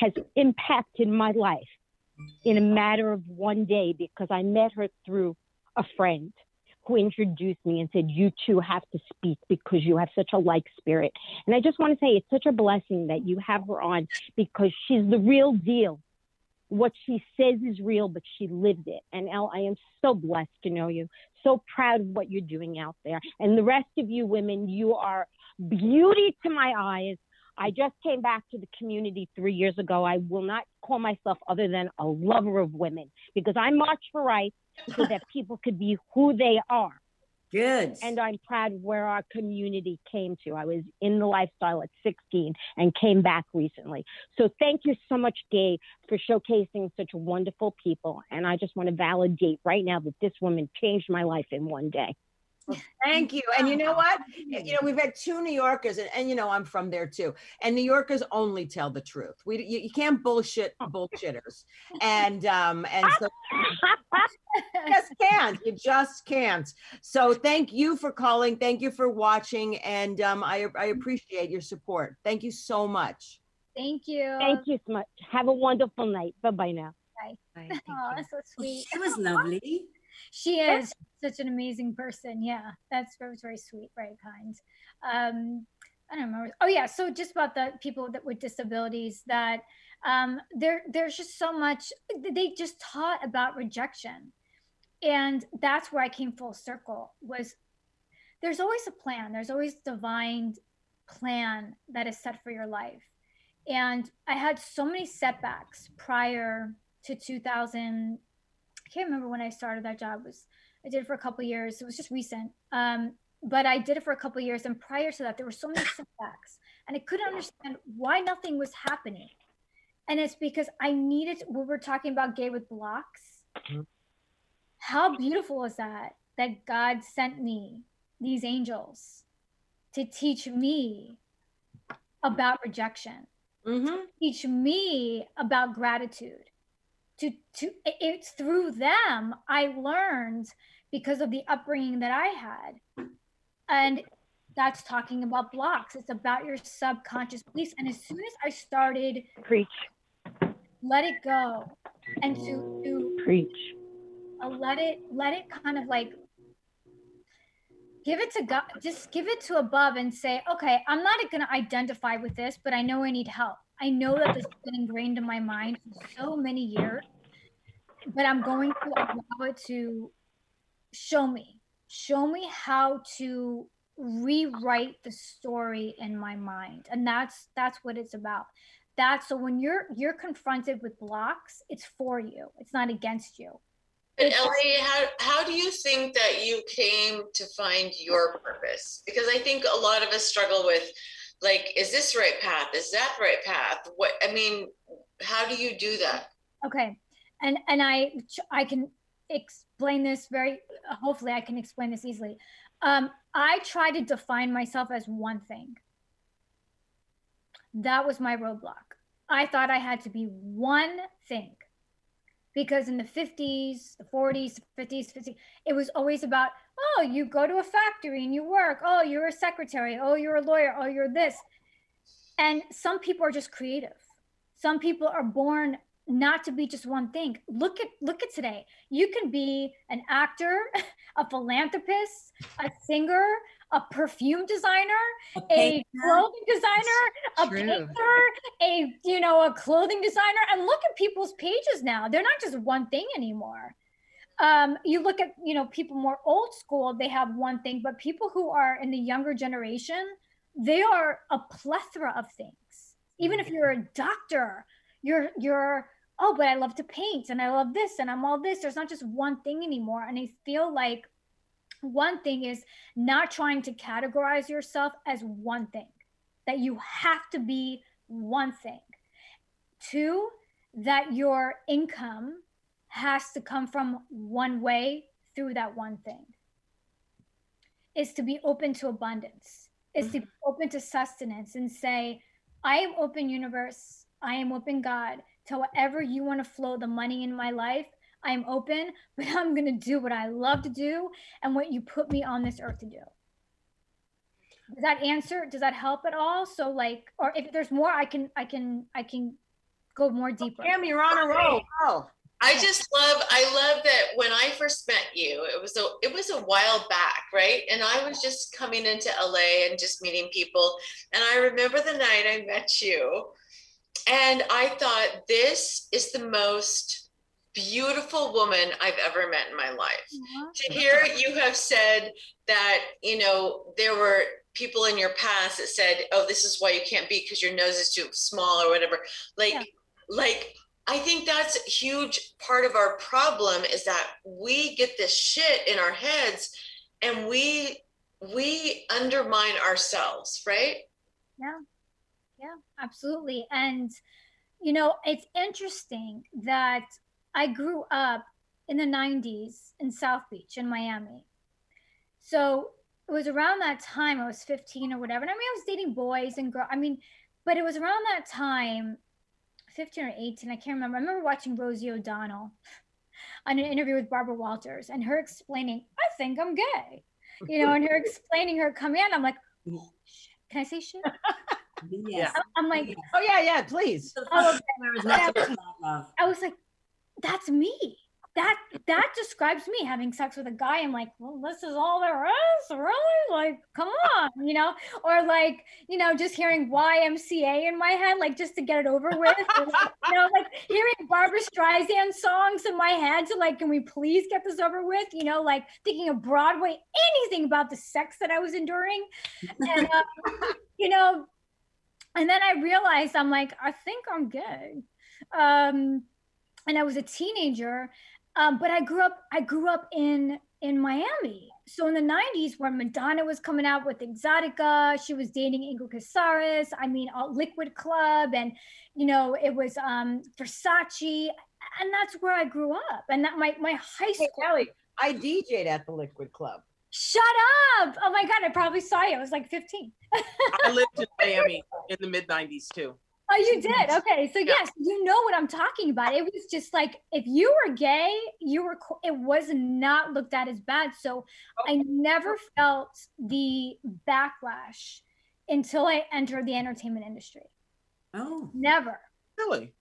has impacted my life in a matter of one day because I met her through a friend who introduced me and said, You two have to speak because you have such a like spirit. And I just want to say it's such a blessing that you have her on because she's the real deal. What she says is real, but she lived it. And Elle, I am so blessed to know you. So proud of what you're doing out there. And the rest of you women, you are beauty to my eyes. I just came back to the community three years ago. I will not call myself other than a lover of women because I march for rights so that people could be who they are. Good. And I'm proud of where our community came to. I was in the lifestyle at 16 and came back recently. So thank you so much, Gabe, for showcasing such wonderful people. And I just want to validate right now that this woman changed my life in one day. Thank you. And you know what? You know, we've had two New Yorkers, and, and you know, I'm from there too. And New Yorkers only tell the truth. We you, you can't bullshit bullshitters. And um and so just can't. You just can't. So thank you for calling. Thank you for watching, and um I I appreciate your support. Thank you so much. thank you Thank you so much. Have a wonderful night. Bye bye now. Bye, thank oh that's so sweet She was lovely. She is such an amazing person. Yeah, that's very, very sweet, very kind. Um, I don't remember. Oh yeah, so just about the people that with disabilities that um, there there's just so much they just taught about rejection, and that's where I came full circle. Was there's always a plan. There's always divine plan that is set for your life, and I had so many setbacks prior to 2000 I can't remember when I started that job. It was I did it for a couple years. It was just recent. Um, but I did it for a couple years, and prior to that, there were so many setbacks, and I couldn't understand why nothing was happening. And it's because I needed. We were talking about gay with blocks. How beautiful is that? That God sent me these angels to teach me about rejection Mm-hmm. teach me about gratitude to to it's through them i learned because of the upbringing that i had. And that's talking about blocks. It's about your subconscious beliefs. And as soon as i started Preach, let it go and to to preach. uh, let it let it kind of like give it to god just give it to above and say okay i'm not going to identify with this but i know i need help i know that this has been ingrained in my mind for so many years but i'm going to allow it to show me show me how to rewrite the story in my mind. And that's that's what it's about. That's so when you're you're confronted with blocks it's for you. It's not against you. But Ellie, how how do you think that you came to find your purpose? Because I think a lot of us struggle with like, is this the right path? Is that the right path? What I mean, how do you do that? okay and and i i can explain this very hopefully i can explain this easily um i try to define myself as one thing that was my roadblock i thought i had to be one thing because in the 50s the 40s 50s 50s it was always about oh you go to a factory and you work. Oh you're a secretary. Oh you're a lawyer. Oh you're this. And some people are just creative. Some people are born not to be just one thing. Look at look at today. You can be an actor a philanthropist a singer a perfume designer A a clothing designer a True. painter a you know a clothing designer. And look at people's pages now. They're not just one thing anymore um, you look at you know people more old school they have one thing but people who are in the younger generation they are a plethora of things. Even if you're a doctor you're you're oh but i love to paint and i love this and i'm all this. There's not just one thing anymore and i feel like one thing is not trying to categorize yourself as one thing that you have to be one thing. Two that your income has to come from one way through that one thing is to be open to abundance is to be mm-hmm. open to sustenance and say i am open universe. I am open god. To whatever you want to flow the money in my life i am open but i'm going to do what i love to do and what you put me on this earth to do. Does that answer does that help at all? So like or if there's more i can i can i can go more oh, deeper. Pam, you're on a roll. Oh, I just love I love that when I first met you, it was a it was a while back, right? And I was just coming into LA and just meeting people. And I remember the night I met you, and I thought this is the most beautiful woman I've ever met in my life. Uh-huh. To hear you have said that, you know, there were people in your past that said, "Oh, this is why you can't be because your nose is too small or whatever." Like Yeah. like I think that's a huge part of our problem is that we get this shit in our heads and we we undermine ourselves, right? Yeah, yeah, absolutely. And, you know, it's interesting that I grew up in the 90s in South Beach in Miami. So it was around that time, I was 15 or whatever. And I mean, I was dating boys and girls. I mean, but it was around that time, 15 or 18, I can't remember. I remember watching Rosie O'Donnell on an interview with Barbara Walters and her explaining, I think I'm gay. You know, and her explaining her coming out. I'm like, oh. Can I say shit? Yes. I'm like, oh yeah, yeah. Please. Oh, There is nothing to love. I was like, that's me. That that describes me having sex with a guy. I'm like, well, this is all there is, really? Like, come on, you know? Or like, you know, just hearing YMCA in my head, like just to get it over with. Or, you know, like hearing Barbra Streisand songs in my head to like, can we please get this over with? You know, like thinking of Broadway, anything about the sex that I was enduring. And uh, you know, and then I realized I'm like, I think I'm gay. Um, and I was a teenager, um, but I grew up. I grew up in in Miami. So in the '90s, when Madonna was coming out with Erotica, she was dating Ingrid Casares. I mean, uh, Liquid Club, and you know, it was um, Versace, and that's where I grew up. And that my my high Hey, school. Kelly, I DJ'd at the Liquid Club. Shut up! Oh my god, I probably saw you. I was like 15. I lived in Miami in the mid 90s too. Oh, you did? Okay. So yes, you know what I'm talking about. It was just like if you were gay, you were it was not looked at as bad. So I never felt the backlash until I entered the entertainment industry. Oh, Never. Really?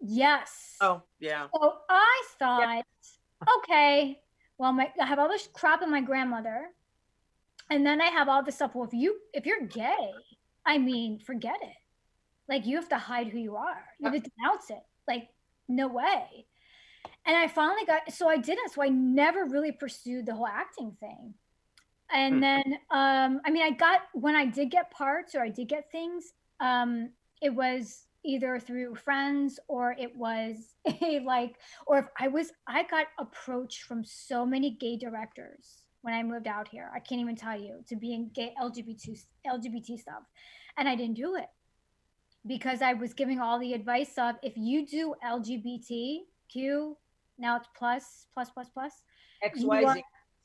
Yes. Oh, yeah. So I thought, okay, well, my, I have all this crap in my grandmother, and then I have all this stuff. Well, if you if you're gay, I mean, forget it. Like you have to hide who you are. You have to denounce it. Like no way. And I finally got so I didn't. So I never really pursued the whole acting thing. and Hmm. then um i mean i got when i did get parts or i did get things um it was either through friends or it was a like or if i was i got approached from so many gay directors when i moved out here i can't even tell you to be in gay lgbt lgbt stuff and i didn't do it because i was giving all the advice of if you do lgbtq now it's plus plus plus plus you are- XYZ.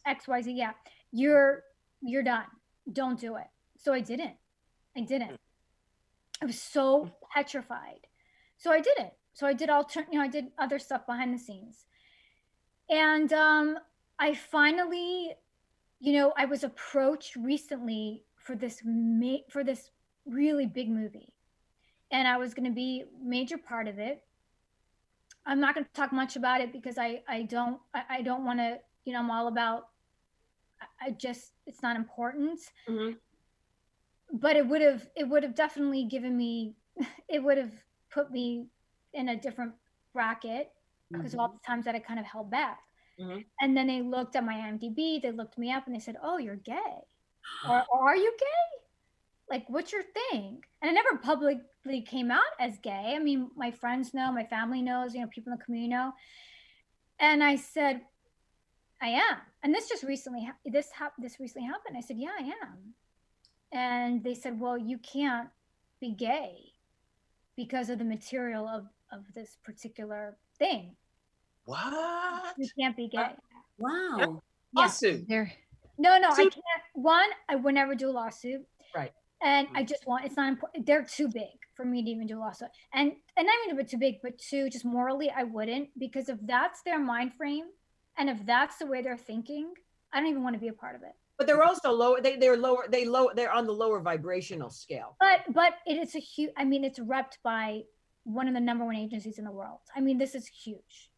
XYZ, yeah. You're you're done. Don't do it. So I didn't. I didn't. I was so petrified. So I didn't. So I did alter you know, I did other stuff behind the scenes. And um I finally, you know, I was approached recently for this ma- for this really big movie. And I was going to be major part of it. I'm not going to talk much about it because I I don't I, I don't want to you know I'm all about I- just it's not important. Mhm. But it would have it would have definitely given me it would have put me in a different bracket because of all the times that I kind of held back. Mhm. And then they looked at my IMDb, they looked me up and they said, "Oh, you're gay." or, or are you gay? Like, what's your thing? And I never publicly came out as gay. I mean, my friends know, my family knows, you know, people in the community know. And I said, I am. And this just recently, hap- this hap- this recently happened. I said, yeah, I am. And they said, well, you can't be gay because of the material of, of this particular thing. What? You can't be gay. Uh, wow. Yeah. Lawsuit. There, No, no, I can't. One, I would never do a lawsuit. Right. And hmm. I just want it's not important. They're too big for me to even do a lawsuit. And and I mean, a bit too big, but two, just morally, I wouldn't because if that's their mind frame, and if that's the way they're thinking, I don't even want to be a part of it. But they're also lower. They they're lower. They low. They're on the lower vibrational scale. But but it is a huge. I mean, it's repped by one of the number one agencies in the world. I mean, this is huge,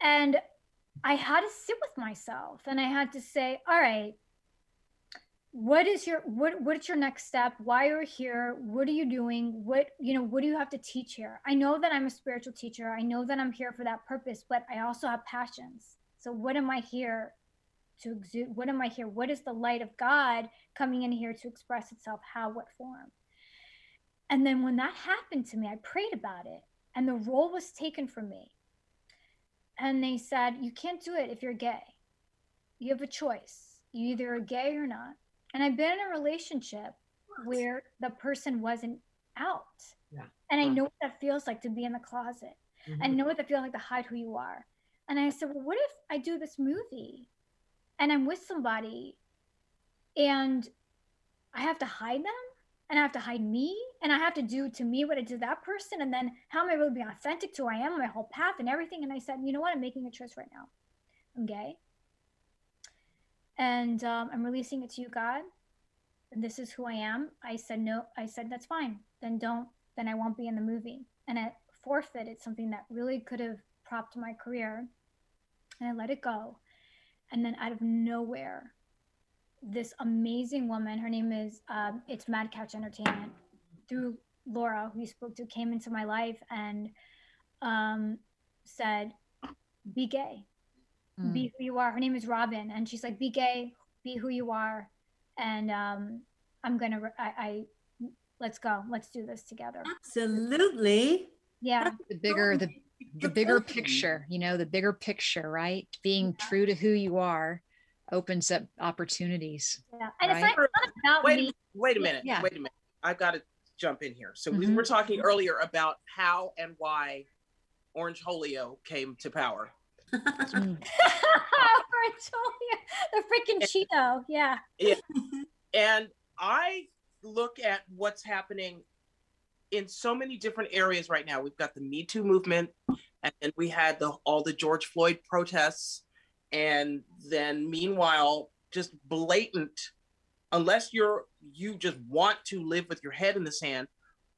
and I had to sit with myself, and I had to say, all right, what is your what what's your next step? Why are you here? What are you doing? What you know? What do you have to teach here? I know that I'm a spiritual teacher. I know that I'm here for that purpose, but I also have passions. So what am I here to exude? What am I here? What is the light of God coming in here to express itself? How? What form? And then when that happened to me, I prayed about it and the role was taken from me. And they said, You can't do it if you're gay. You have a choice. You either are gay or not. And I've been in a relationship where the person wasn't out. Yeah. And I know what that feels like to be in the closet. Mhm. I know what that feels like to hide who you are. And I said, Well, what if I do this movie and I'm with somebody and I have to hide them and I have to hide me and I have to do to me what I do to that person. And then how am I really being authentic to who I am, my whole path and everything? And I said, you know what? I'm making a choice right now. I'm gay. And um, I'm releasing it to you, God. This is who I am. I said, no, I said, that's fine. Then don't, then I won't be in the movie. And I forfeited something that really could have propped my career. And I let it go. And then out of nowhere, this amazing woman, her name is, um, it's Mad Couch Entertainment, through Laura, who you spoke to, came into my life and um, said, be gay, Mm. be who you are. Her name is Robin. And she's like, be gay, be who you are. And um, I'm going to, I, I, let's go, let's do this together. Absolutely. Yeah. the bigger the the bigger picture, you know, the bigger picture, right? Being true to who you are opens up opportunities. Yeah. And it's Right. not, it's not about Wait, me. a- wait a minute. Yeah. Wait a minute. I've got to jump in here. So we Mhm. were talking earlier about how and why Orange Holio came to power. Mm. the freaking Cheeto. Yeah. And I look at what's happening in so many different areas right now. We've got the Me Too movement, and then we had the all the George Floyd protests, and then meanwhile, just blatant, unless you're you just want to live with your head in the sand,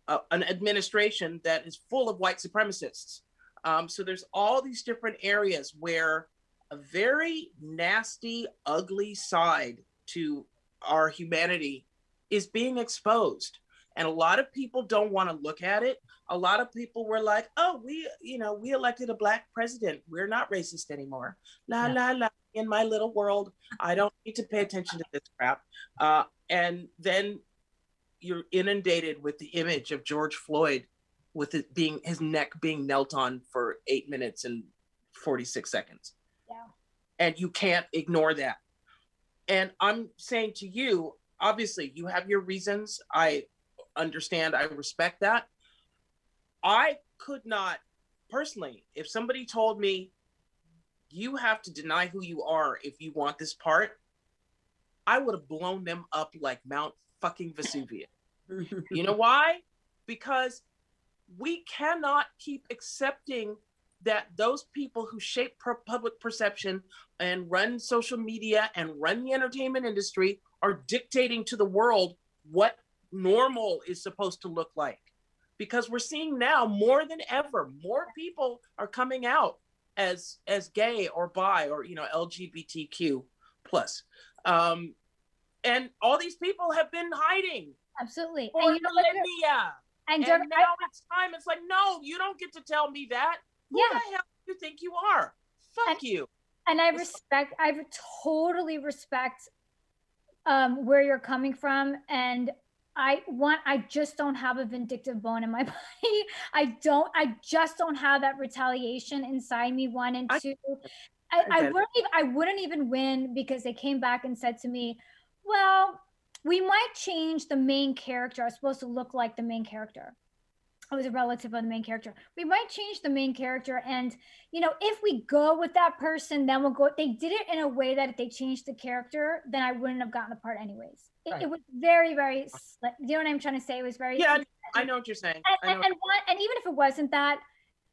uh, an administration that is full of white supremacists. Um, so there's all these different areas where a very nasty, ugly side to our humanity is being exposed. And a lot of people don't want to look at it. A lot of people were like, oh, we, you know, we elected a black president. We're not racist anymore. La, Yeah. la, la. in my little world. I don't need to pay attention to this crap. Uh, and then you're inundated with the image of George Floyd with it being his neck being knelt on for eight minutes and 46 seconds. Yeah. And you can't ignore that. And I'm saying to you, obviously, you have your reasons. I understand, I respect that. I could not personally, if somebody told me you have to deny who you are if you want this part, I would have blown them up like Mount fucking Vesuvius. you know why? Because we cannot keep accepting that those people who shape public perception and run social media and run the entertainment industry are dictating to the world what normal is supposed to look like because we're seeing now more than ever more people are coming out as as gay or bi or you know lgbtq plus um and all these people have been hiding Absolutely. for And you know what? millennia And, and Derek, I- now it's time it's like no you don't get to tell me that who Yeah. the hell do you think you are fuck And- you and I respect, I totally respect um, where you're coming from. And I want, I just don't have a vindictive bone in my body. I don't, I just don't have that retaliation inside me. One and two, I I, I wouldn't, even, I wouldn't even win because they came back and said to me, well, we might change the main character. I was supposed to look like the main character. I was a relative of the main character. We might change the main character, and you know, if we go with that person, then we'll go. They did it in a way that if they changed the character, then I wouldn't have gotten the part anyways. It, Right. it was very, very. You know what I'm trying to say? It was very. yeah i know what you're saying And, and, and, one, and even if it wasn't that,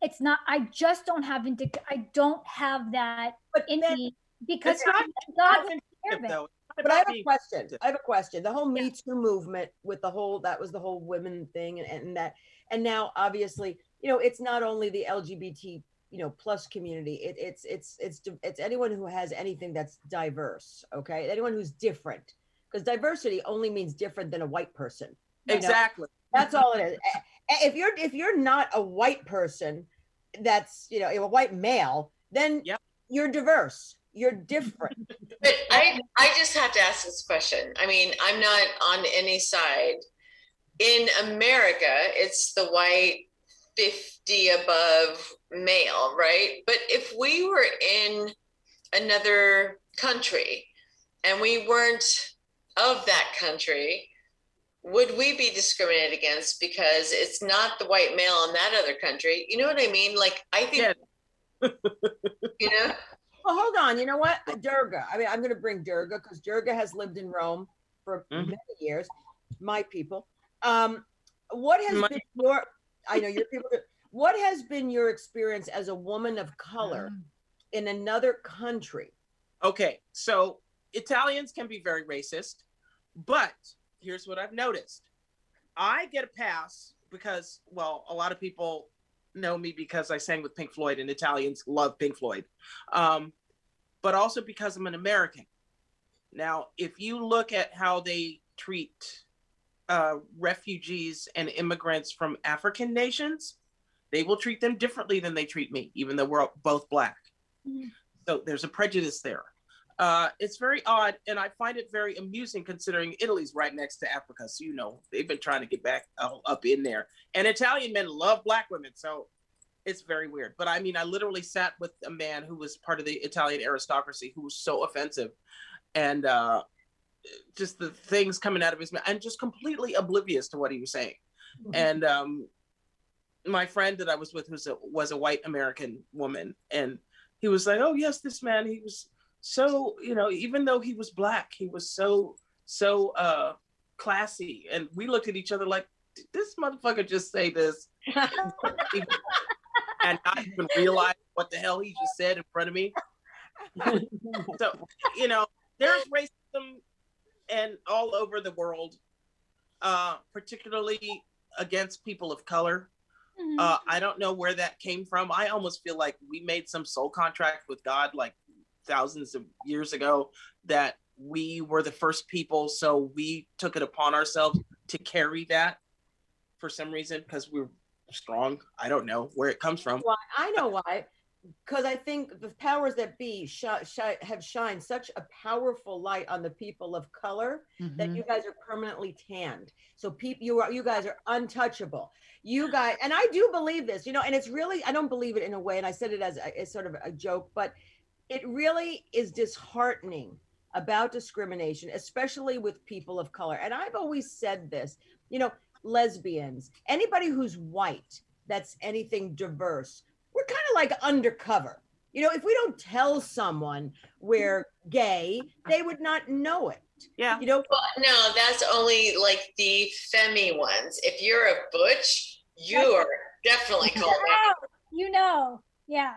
it's not. I just don't have vindictive. I don't have that But in then- me because It's not- God Not was care of it. though. But I have a question. I have a question. The whole. Me Too movement with the whole that was the whole women thing and, and that and now obviously, you know, it's not only the LGBT, you know, plus community. It, it's it's it's it's anyone who has anything that's diverse, okay? Anyone who's different. Because diversity only means different than a white person. you know? exactly That's all it is. If you're if you're not a white person, that's you know a white male, then Yep. you're diverse. You're different. But I, I just have to ask this question. I mean, I'm not on any side. In America, it's the white 50 above male, right? But if we were in another country and we weren't of that country, would we be discriminated against because it's not the white male in that other country? You know what I mean? Like, I think, Yeah. you know, Well, hold on. You know what? Durga. I mean, I'm going to bring Durga because Durga has lived in Rome for Mhm. many years. My people. Um, what has My- been your? I know your people. What has been your experience as a woman of color Mm. in another country? Okay, so Italians can be very racist, but here's what I've noticed. I get a pass because, well, a lot of people know me because I sang with Pink Floyd, and Italians love Pink Floyd, um, but also because I'm an American. Now, if you look at how they treat uh, refugees and immigrants from African nations, they will treat them differently than they treat me, even though we're both black. Mhm. So there's a prejudice there. Uh, it's very odd, and I find it very amusing considering Italy's right next to Africa. So you know they've been trying to get back uh, up in there, and Italian men love black women, so it's very weird. But I mean, I literally sat with a man who was part of the Italian aristocracy who was so offensive, and uh, just the things coming out of his mouth, and just completely oblivious to what he was saying. And um, my friend that I was with was a, was a white American woman, and he was like, "Oh yes, this man, he was so you know, even though he was black, he was so so uh, classy." And we looked at each other like, "Did this motherfucker just say this?" and not even realize what the hell he just said in front of me. so you know, there's racism and all over the world, uh, particularly against people of color. Mhm. Uh, I don't know where that came from. I almost feel like we made some soul contract with God like thousands of years ago that we were the first people, so we took it upon ourselves to carry that for some reason because we're strong. I don't know where it comes from. Why? I know why. because I think the powers that be shi- shi- have shined such a powerful light on the people of color that Mhm. you guys are permanently tanned. So people, you are you guys are untouchable. You guys, and I do believe this, you know, and it's really I don't believe it in a way, and I said it as, a, as sort of a joke, but it really is disheartening about discrimination, especially with people of color. And I've always said this, you know, lesbians, anybody who's white, that's anything diverse, we're kind of like undercover. You know, if we don't tell someone we're gay, they would not know it. Yeah. You know, Well, no, that's only like the femi ones. If you're a butch, you are definitely called out. You know, yeah.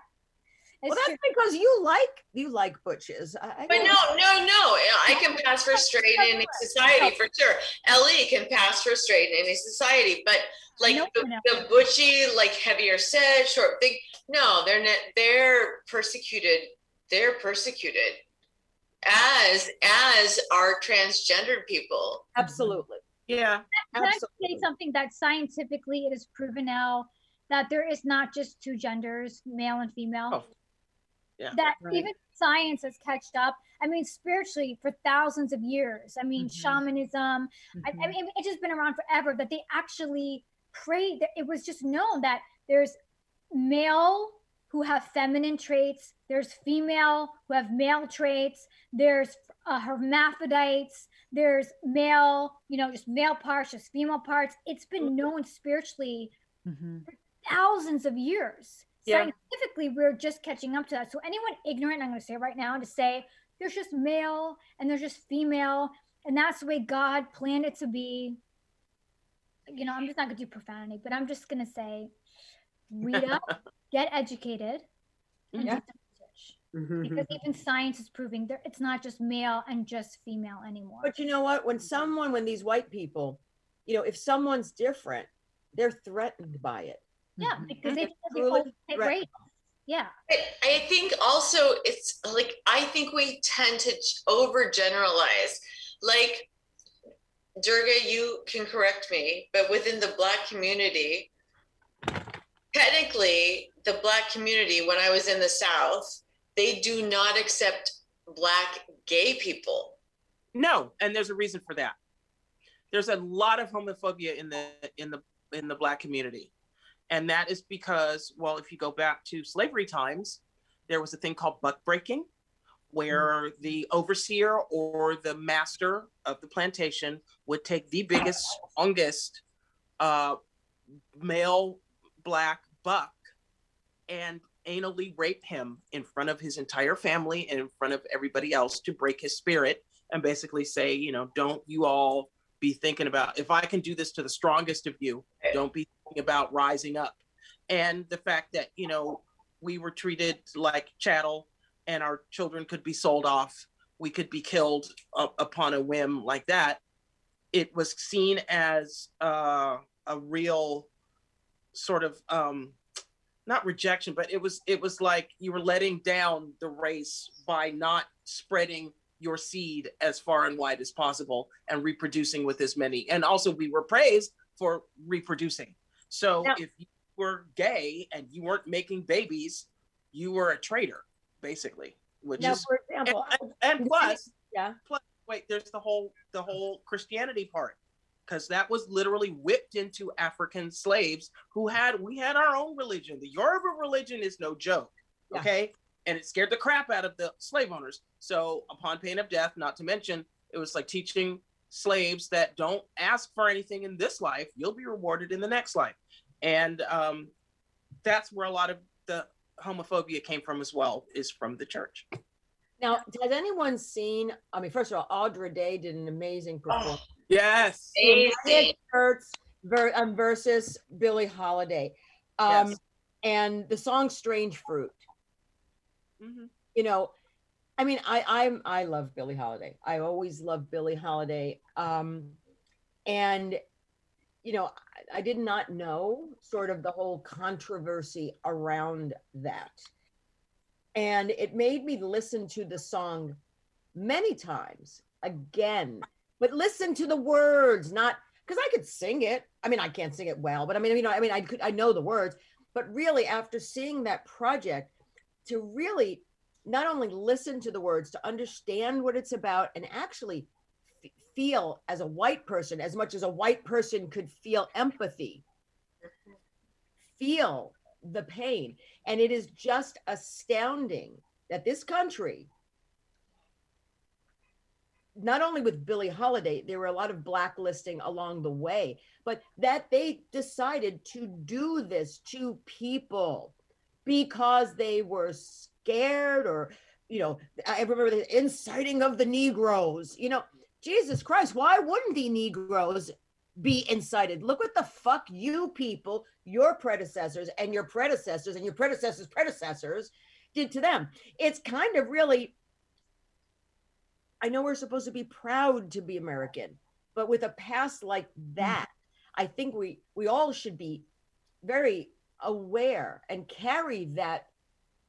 Well, It's that's true. because you like you like butches. I, I But no, no, no. I can pass for straight in a society for sure. Ellie can pass for straight in any society, but like No, the, no. the butchy, like heavier set, short, big. No, they're not. They're persecuted. They're persecuted as as are transgendered people. Mm-hmm. absolutely, Yeah. Can I say something that scientifically it is proven now that there is not just two genders, male and female? Oh, yeah. That Right. even science has catched up. I mean, spiritually for thousands of years. I mean, Mhm. shamanism. I, I Mhm. mean, it's just been around forever. That they actually prayed. that It was just known that there's male who have feminine traits. There's female who have male traits. There's uh, hermaphrodites. There's male, you know, just male parts, just female parts. It's been known spiritually Mhm. thousands of years. Yeah. Scientifically, we're just catching up to that. So anyone ignorant, I'm going to say right now, to say there's just male and there's just female, and that's the way God planned it to be. You know, I'm just not going to do profanity, but I'm just going to say, read up, get educated, and Yeah. some. Mm-hmm. Because even science is proving that it's not just male and just female anymore. But you know what? When mm-hmm. someone, when these white people, you know, if someone's different, they're threatened by it. Yeah, Mhm. because they, they Truly overstate threatened. race. Yeah. I, I think also it's like I think we tend to overgeneralize. Like Durga, you can correct me, but within the black community, technically the black community, when I was in the South, they do not accept black gay people. No, and there's a reason for that. There's a lot of homophobia in the in the in the black community. And that is because, well, if you go back to slavery times, there was a thing called buck breaking, where the overseer or the master of the plantation would take the biggest, strongest uh, male black buck and anally rape him in front of his entire family and in front of everybody else to break his spirit and basically say, you know, don't you all be thinking about if I can do this to the strongest of you, don't be thinking about rising up. And the fact that, you know, we were treated like chattel and our children could be sold off, we could be killed up upon a whim like that. It was seen as uh, a real sort of um, not rejection, but it was it was like you were letting down the race by not spreading your seed as far and wide as possible and reproducing with as many. And also we were praised for reproducing. So if you were gay and you weren't making babies, you were a traitor, basically. Which Now, is for and, example, and, and plus yeah, plus wait there's the whole the whole christianity part because that was literally whipped into african slaves who had we had our own religion the yoruba religion is no joke Yeah. okay and it scared the crap out of the slave owners so upon pain of death not to mention it was like teaching slaves that don't ask for anything in this life you'll be rewarded in the next life and um, that's where a lot of the homophobia came from as well is from the church Now, has anyone seen? I mean, first of all, Andra Day did an amazing performance. yes Amazing. Hertz um, versus Billie Holiday, um, Yes. and the song "Strange Fruit." Mhm. You know, I mean, I I'm I love Billie Holiday. I always loved Billie Holiday, um, and you know, I, I did not know sort of the whole controversy around that, and it made me listen to the song many times again, but listen to the words, not because I could sing it. I mean, I can't sing it well, but I mean, you know, I mean, I could, I know the words, but really, after seeing that project, to really not only listen to the words, to understand what it's about, and actually f- feel as a white person as much as a white person could feel empathy, feel the pain. And it is just astounding that this country, not only with Billie Holiday, there were a lot of blacklisting along the way, but that they decided to do this to people because they were scared or, you know, I remember the inciting of the Negroes, you know, Jesus Christ, why wouldn't the Negroes be incited? Look what the fuck you people, your predecessors and your predecessors and your predecessors' predecessors did to them. It's kind of really I know we're supposed to be proud to be American, but with a past like mm. that, I think we we all should be very aware and carry that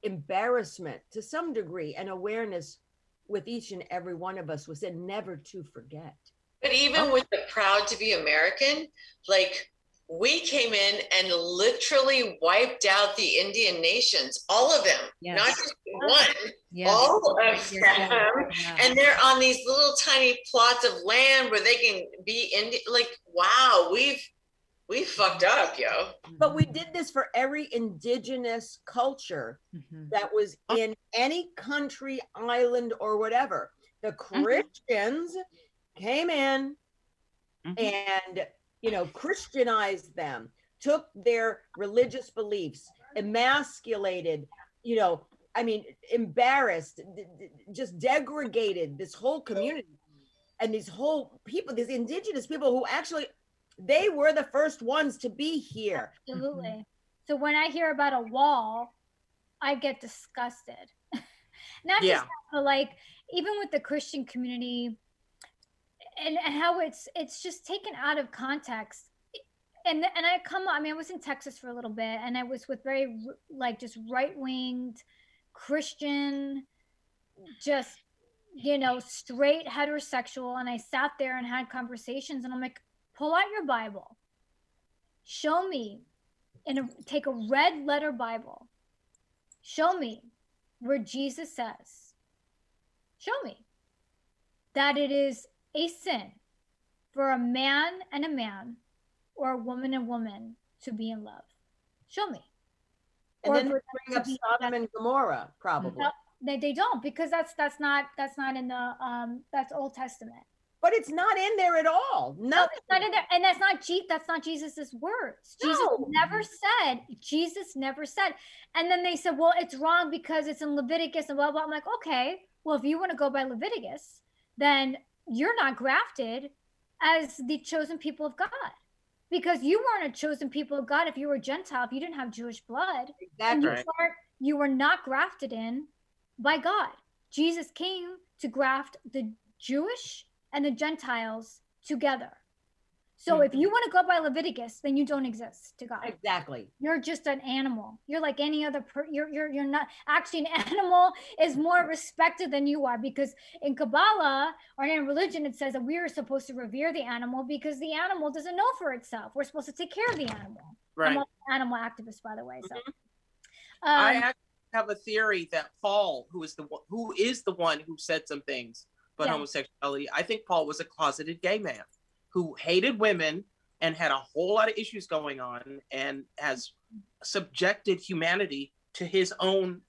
embarrassment to some degree and awareness with each and every one of us was in never to forget. But even oh. with the proud to be American, like we came in and literally wiped out the Indian nations, all of them, Yes. not just one, Yes. all of Yes, them. yeah. And they're on these little tiny plots of land where they can be Indian. Like, wow, we've we fucked up, yo. But we did this for every indigenous culture Mhm. that was in any country, island, or whatever. The Christians came in Mhm. and, you know, Christianized them, took their religious beliefs, emasculated, you know, I mean, embarrassed, d- d- just degraded this whole community and these whole people, these indigenous people who actually, they were the first ones to be here. Absolutely. Mm-hmm. So when I hear about a wall, I get disgusted. Not Yeah. just that, but like even with the Christian community and, and how it's it's just taken out of context. And and I come I mean I was in Texas for a little bit and I was with very like just right-winged Christian just you know straight heterosexual and I sat there and had conversations and I'm like pull out your Bible. Show me and take a red letter Bible. Show me where Jesus says, show me that it is a sin for a man and a man or a woman and woman to be in love. Show me. And Or then they bring up Sodom and Gomorrah, probably. No, they, they don't because that's that's not that's not in the um that's Old Testament. But it's not in there at all. No, it's not in there, and that's not Je- that's not Jesus's words. Jesus No. never said. Jesus never said. And then they said, well, it's wrong because it's in Leviticus and blah blah. I'm like, okay, well, if you want to go by Leviticus, then you're not grafted as the chosen people of God, because you weren't a chosen people of God if you were Gentile, if you didn't have Jewish blood, Exactly. you weren't you were not grafted in by God. Jesus came to graft the Jewish and the Gentiles together. So if you want to go by Leviticus, then you don't exist to God. Exactly. You're just an animal. You're like any other per you're you're you're not actually an animal is more respected than you are because in Kabbalah or in religion it says that we are supposed to revere the animal because the animal doesn't know for itself. We're supposed to take care of the animal. Right. I'm an animal activist, by the way. So I um, actually have a theory that Paul, who is the who is the one who said some things about Yeah. homosexuality, I think Paul was a closeted gay man who hated women and had a whole lot of issues going on and has subjected humanity to his own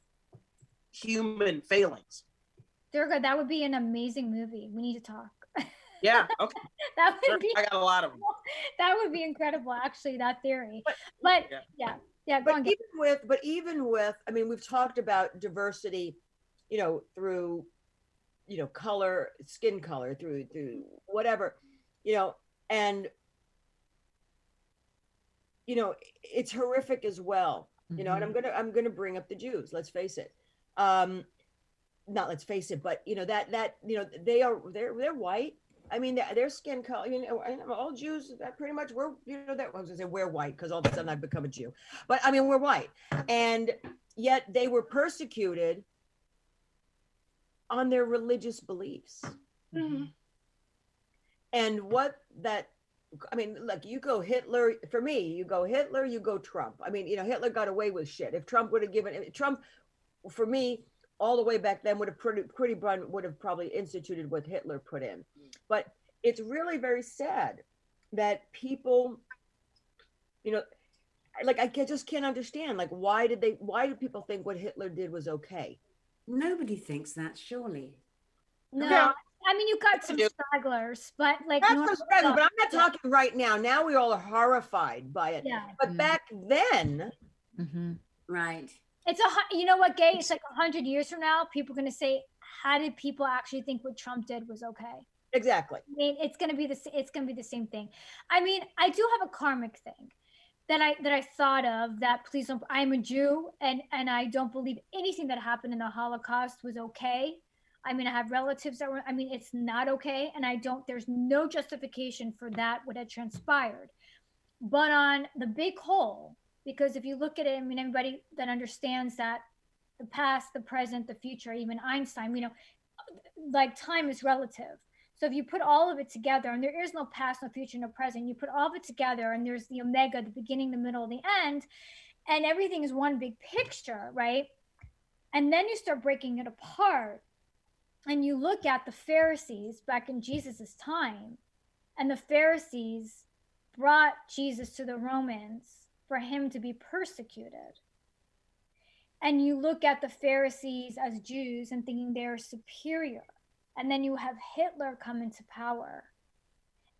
human failings. Durga, that would be an amazing movie. We need to talk. Yeah, okay. that would sure. be I got a lot of them. that would be incredible, actually, that theory. But- But Yeah. yeah, yeah, go But on. even with, but even with, I mean, we've talked about diversity, you know, through, you know, color, skin color, through through whatever, you know, and you know, it's horrific as well. You know, and I'm gonna I'm gonna bring up the Jews. Let's face it. Um, not let's face it, but you know that that you know they are they're they're white. I mean, their, their skin color. You know, and all Jews that pretty much we're you know that I was gonna say we're white because all of a sudden I've become a Jew, but I mean we're white, and yet they were persecuted on their religious beliefs. Mhm. And what that I mean, look, you go Hitler for me, you go Hitler, you go Trump. I mean, you know, Hitler got away with shit. If Trump would have given Trump for me, all the way back then would have pretty pretty Brun would have probably instituted what Hitler put in. But it's really very sad that people, you know, like I just can't understand. Like, why did they? Why do people think what Hitler did was okay? Nobody thinks that, surely. No, Yeah. I mean you got some stragglers, but like That's normal what's present, but I'm not stuff. talking right now. Now we all are horrified by it. Yeah, But Mm. back then, Mhm. Right. it's a you know what, gay. It's like a hundred years from now, people are gonna say, "How did people actually think what Trump did was okay?" exactly. I mean, it's gonna be the s- it's gonna be the same thing. I mean, I do have a karmic thing that I that I thought of that. Please don't. I am a Jew, and and I don't believe anything that happened in the Holocaust was okay. I mean, I have relatives that were. I mean, it's not okay, and I don't. There's no justification for that what had transpired. But on the big whole, because if you look at it, I mean, everybody that understands that the past, the present, the future, even Einstein, you know, like time is relative. So if you put all of it together, and there is no past, no future, no present, you put all of it together, and there's the omega, the beginning, the middle, the end, and everything is one big picture, right? And then you start breaking it apart, and you look at the Pharisees back in Jesus's time, and the Pharisees brought Jesus to the Romans for him to be persecuted. And you look at the Pharisees as Jews and thinking they're superior and then you have Hitler come into power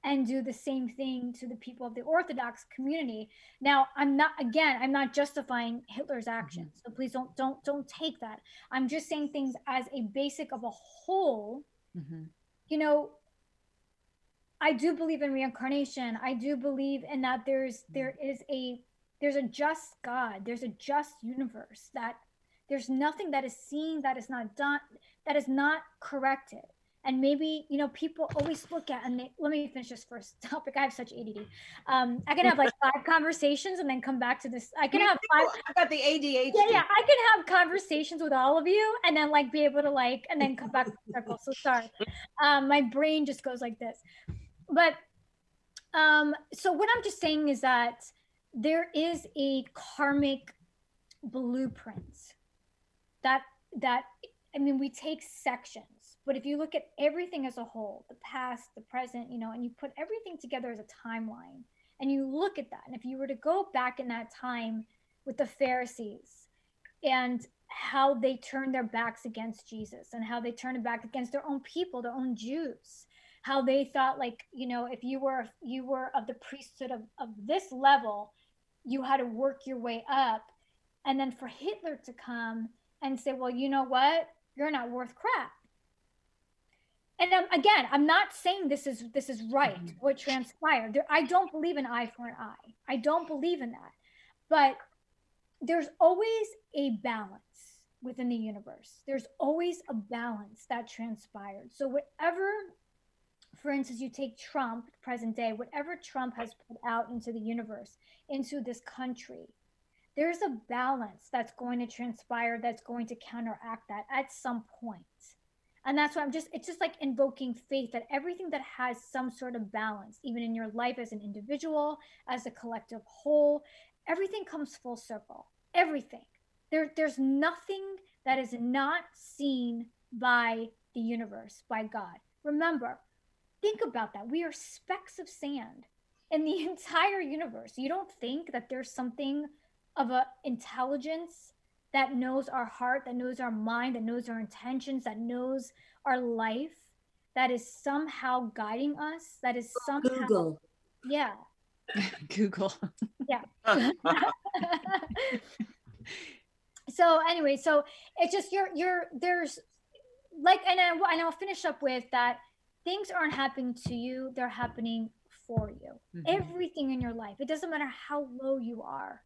and do the same thing to the people of the Orthodox community. Now, I'm not again, I'm not justifying Hitler's actions. So please don't don't don't take that. I'm just saying things as a basic of a whole. Mhm. You know, I do believe in reincarnation. I do believe in that there's there is a there's a just God. There's a just universe that there's nothing that is seen that is not done that is not corrected. And maybe you know people always look at and they, let me finish this first topic i have such add um i can have like five conversations and then come back to this. I can have five I got the ADHD. yeah yeah i can have conversations with all of you and then like be able to like and then come back to the circle. So sorry. Um my brain just goes like this. But um so what i'm just saying is that there is a karmic blueprint that that i mean we take sections but if you look at everything as a whole the past the present you know and you put everything together as a timeline and you look at that and if you were to go back in that time with the pharisees and how they turned their backs against jesus and how they turned it back against their own people their own jews how they thought like you know if you were you were of the priesthood of, of this level you had to work your way up and then for hitler to come and say well you know what? You're not worth crap. And um, again i'm not saying this is this is right what transpired. There, i don't believe in eye for an eye. I don't believe in that. But there's always a balance within the universe. There's always a balance that transpired. So whatever for instance you take trump present day whatever trump has put out into the universe into this country there's a balance that's going to transpire that's going to counteract that at some point. And that's why i'm just it's just like invoking faith that everything that has some sort of balance even in your life as an individual as a collective whole everything comes full circle. Everything. There there's nothing that is not seen by the universe by god. Remember think about that. We are specks of sand in the entire universe. You don't think that there's something of a intelligence that knows our heart, that knows our mind, that knows our intentions, that knows our life, that is somehow guiding us, that is somehow Google. yeah. Google. Yeah. so anyway, so it's just you're you're there's like and I, and I'll finish up with that things aren't happening to you, they're happening for you. Mhm. Everything in your life. It doesn't matter how low you are,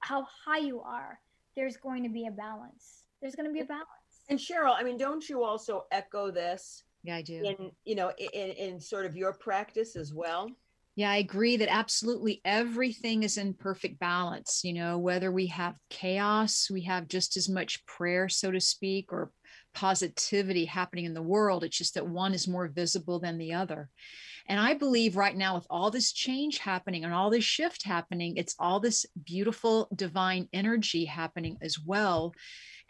how high you are, there's going to be a balance. There's going to be a balance. And Cheryl, I mean, don't you also echo this Yeah, I do. in you know in in sort of your practice as well? Yeah, I agree that absolutely everything is in perfect balance. You know, whether we have chaos, we have just as much prayer, so to speak, or positivity happening in the world. It's just that one is more visible than the other. And I believe right now, with all this change happening and all this shift happening, it's all this beautiful divine energy happening as well.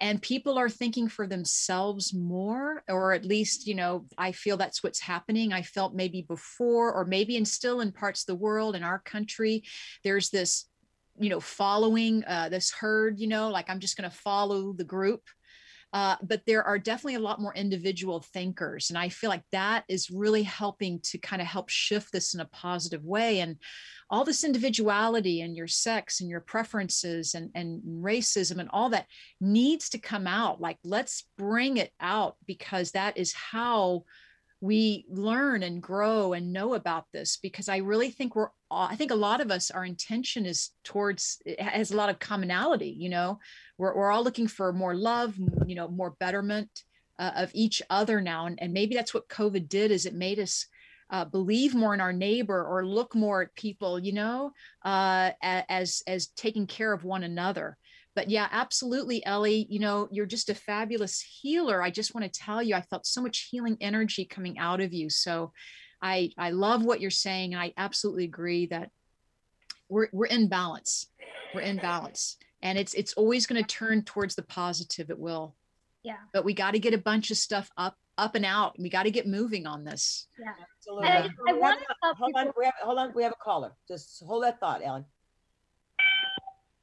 And people are thinking for themselves more, or at least, you know, I feel that's what's happening. I felt maybe before, or maybe in still in parts of the world, in our country, there's this you know following uh, this herd you know like i'm just going to follow the group uh, but there are definitely a lot more individual thinkers and i feel like that is really helping to kind of help shift this in a positive way and all this individuality and your sex and your preferences and, and racism and all that needs to come out like let's bring it out because that is how we learn and grow and know about this because I really think we're I think a lot of us our intention is towards has a lot of commonality you know? We're, we're all looking for more love you know more betterment uh, of each other now and, and maybe that's what COVID did is it made us uh, believe more in our neighbor or look more at people you know uh, as as taking care of one another but yeah, absolutely, Ellie. You know, you're just a fabulous healer. I just want to tell you, I felt so much healing energy coming out of you. So I I love what you're saying. And I absolutely agree that we're we're in balance. We're in balance. And it's it's always going to turn towards the positive. It will. Yeah. But we got to get a bunch of stuff up up and out. We got to get moving on this. Yeah. Absolutely. I, I want to hold on. We have, hold on. We have a caller. Just hold that thought, Ellen.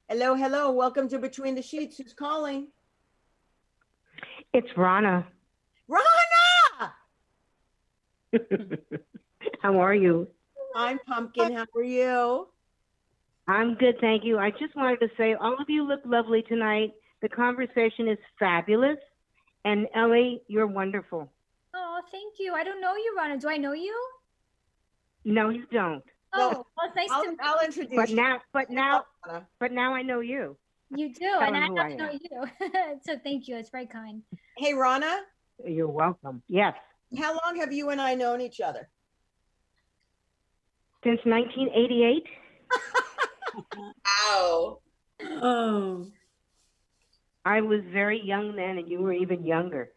Hello, hello. Welcome to Between the Sheets. Who's calling? It's Rana. Rana! How are you? I'm Pumpkin. How are you? I'm good, thank you. I just wanted to say all of you look lovely tonight. The conversation is fabulous. And Ellie, you're wonderful. Oh, thank you. I don't know you, Rana. Do I know you? No, you don't. Oh, well, it's nice I'll, to meet I'll introduce But you. now, but now, but now I know you. You do, Tell and I who have I to know you. so thank you. It's very kind. Hey, Rana, You're welcome. Yes, how long have you and I known each other? since 1988. Wow. Oh, I was very young then, and you were even younger.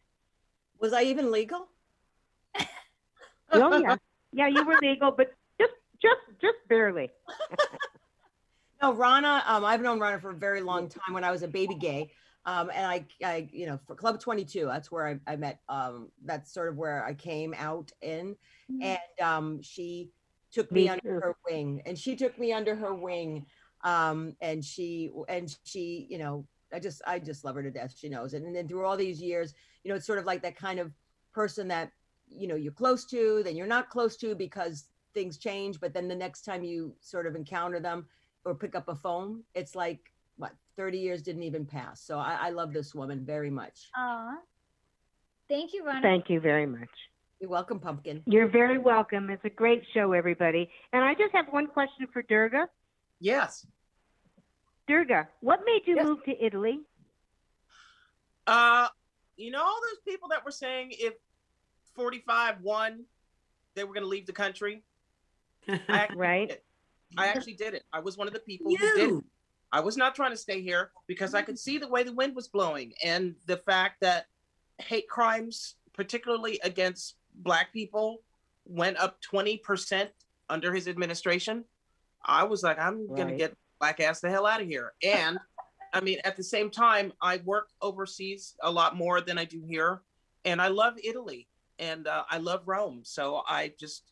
Was I even legal? Oh yeah, yeah, you were legal, but just, just, barely. No, Rana. Um, I've known Rana for a very long time. When I was a baby gay, um, and I, I, you know, for Club Twenty Two, that's where I, I met. Um, that's sort of where I came out in, Mhm. and um, she took me Me under too. her wing, and she took me under her wing, um, and she, and she, you know, I just, I just love her to death. She knows it, and then through all these years, you know, it's sort of like that kind of person that, you know, you're close to, then you're not close to because things change, but then the next time you sort of encounter them or pick up a phone, it's like what 30 years didn't even pass. So I, I love this woman very much. Aw. Thank you, Rana. Thank you very much. You're welcome, Pumpkin. You're very welcome. It's a great show, everybody. And I just have one question for Durga. Yes. Durga, what made you Yes. move to Italy? Uh, you know, all those people that were saying if 45 won, they were going to leave the country. I Right. I actually did it. I was one of the people who did it. I was not trying to stay here because I could see the way the wind was blowing and the fact that hate crimes, particularly against Black people, went up 20% under his administration. I was like, I'm going to get black ass the hell out of here. And I mean, at the same time, I work overseas a lot more than I do here. And I love Italy and uh, I love Rome. So I just,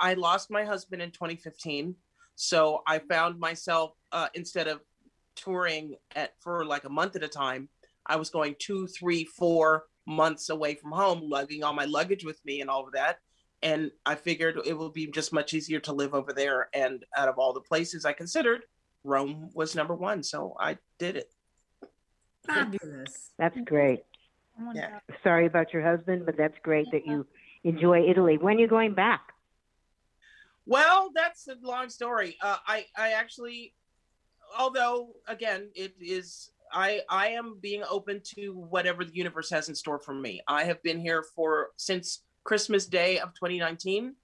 I lost my husband in 2015. So I found myself, uh, instead of touring at for like a month at a time, I was going two, three, four months away from home, lugging all my luggage with me and all of that. And I figured it would be just much easier to live over there. And out of all the places I considered, Rome was number one. So I did it. Fabulous. That's great. Yeah. Sorry about your husband, but that's great that you enjoy Italy. When are you going back? Well, that's a long story. Uh, I I actually, although again, it is I I am being open to whatever the universe has in store for me. I have been here for since Christmas Day of 2019.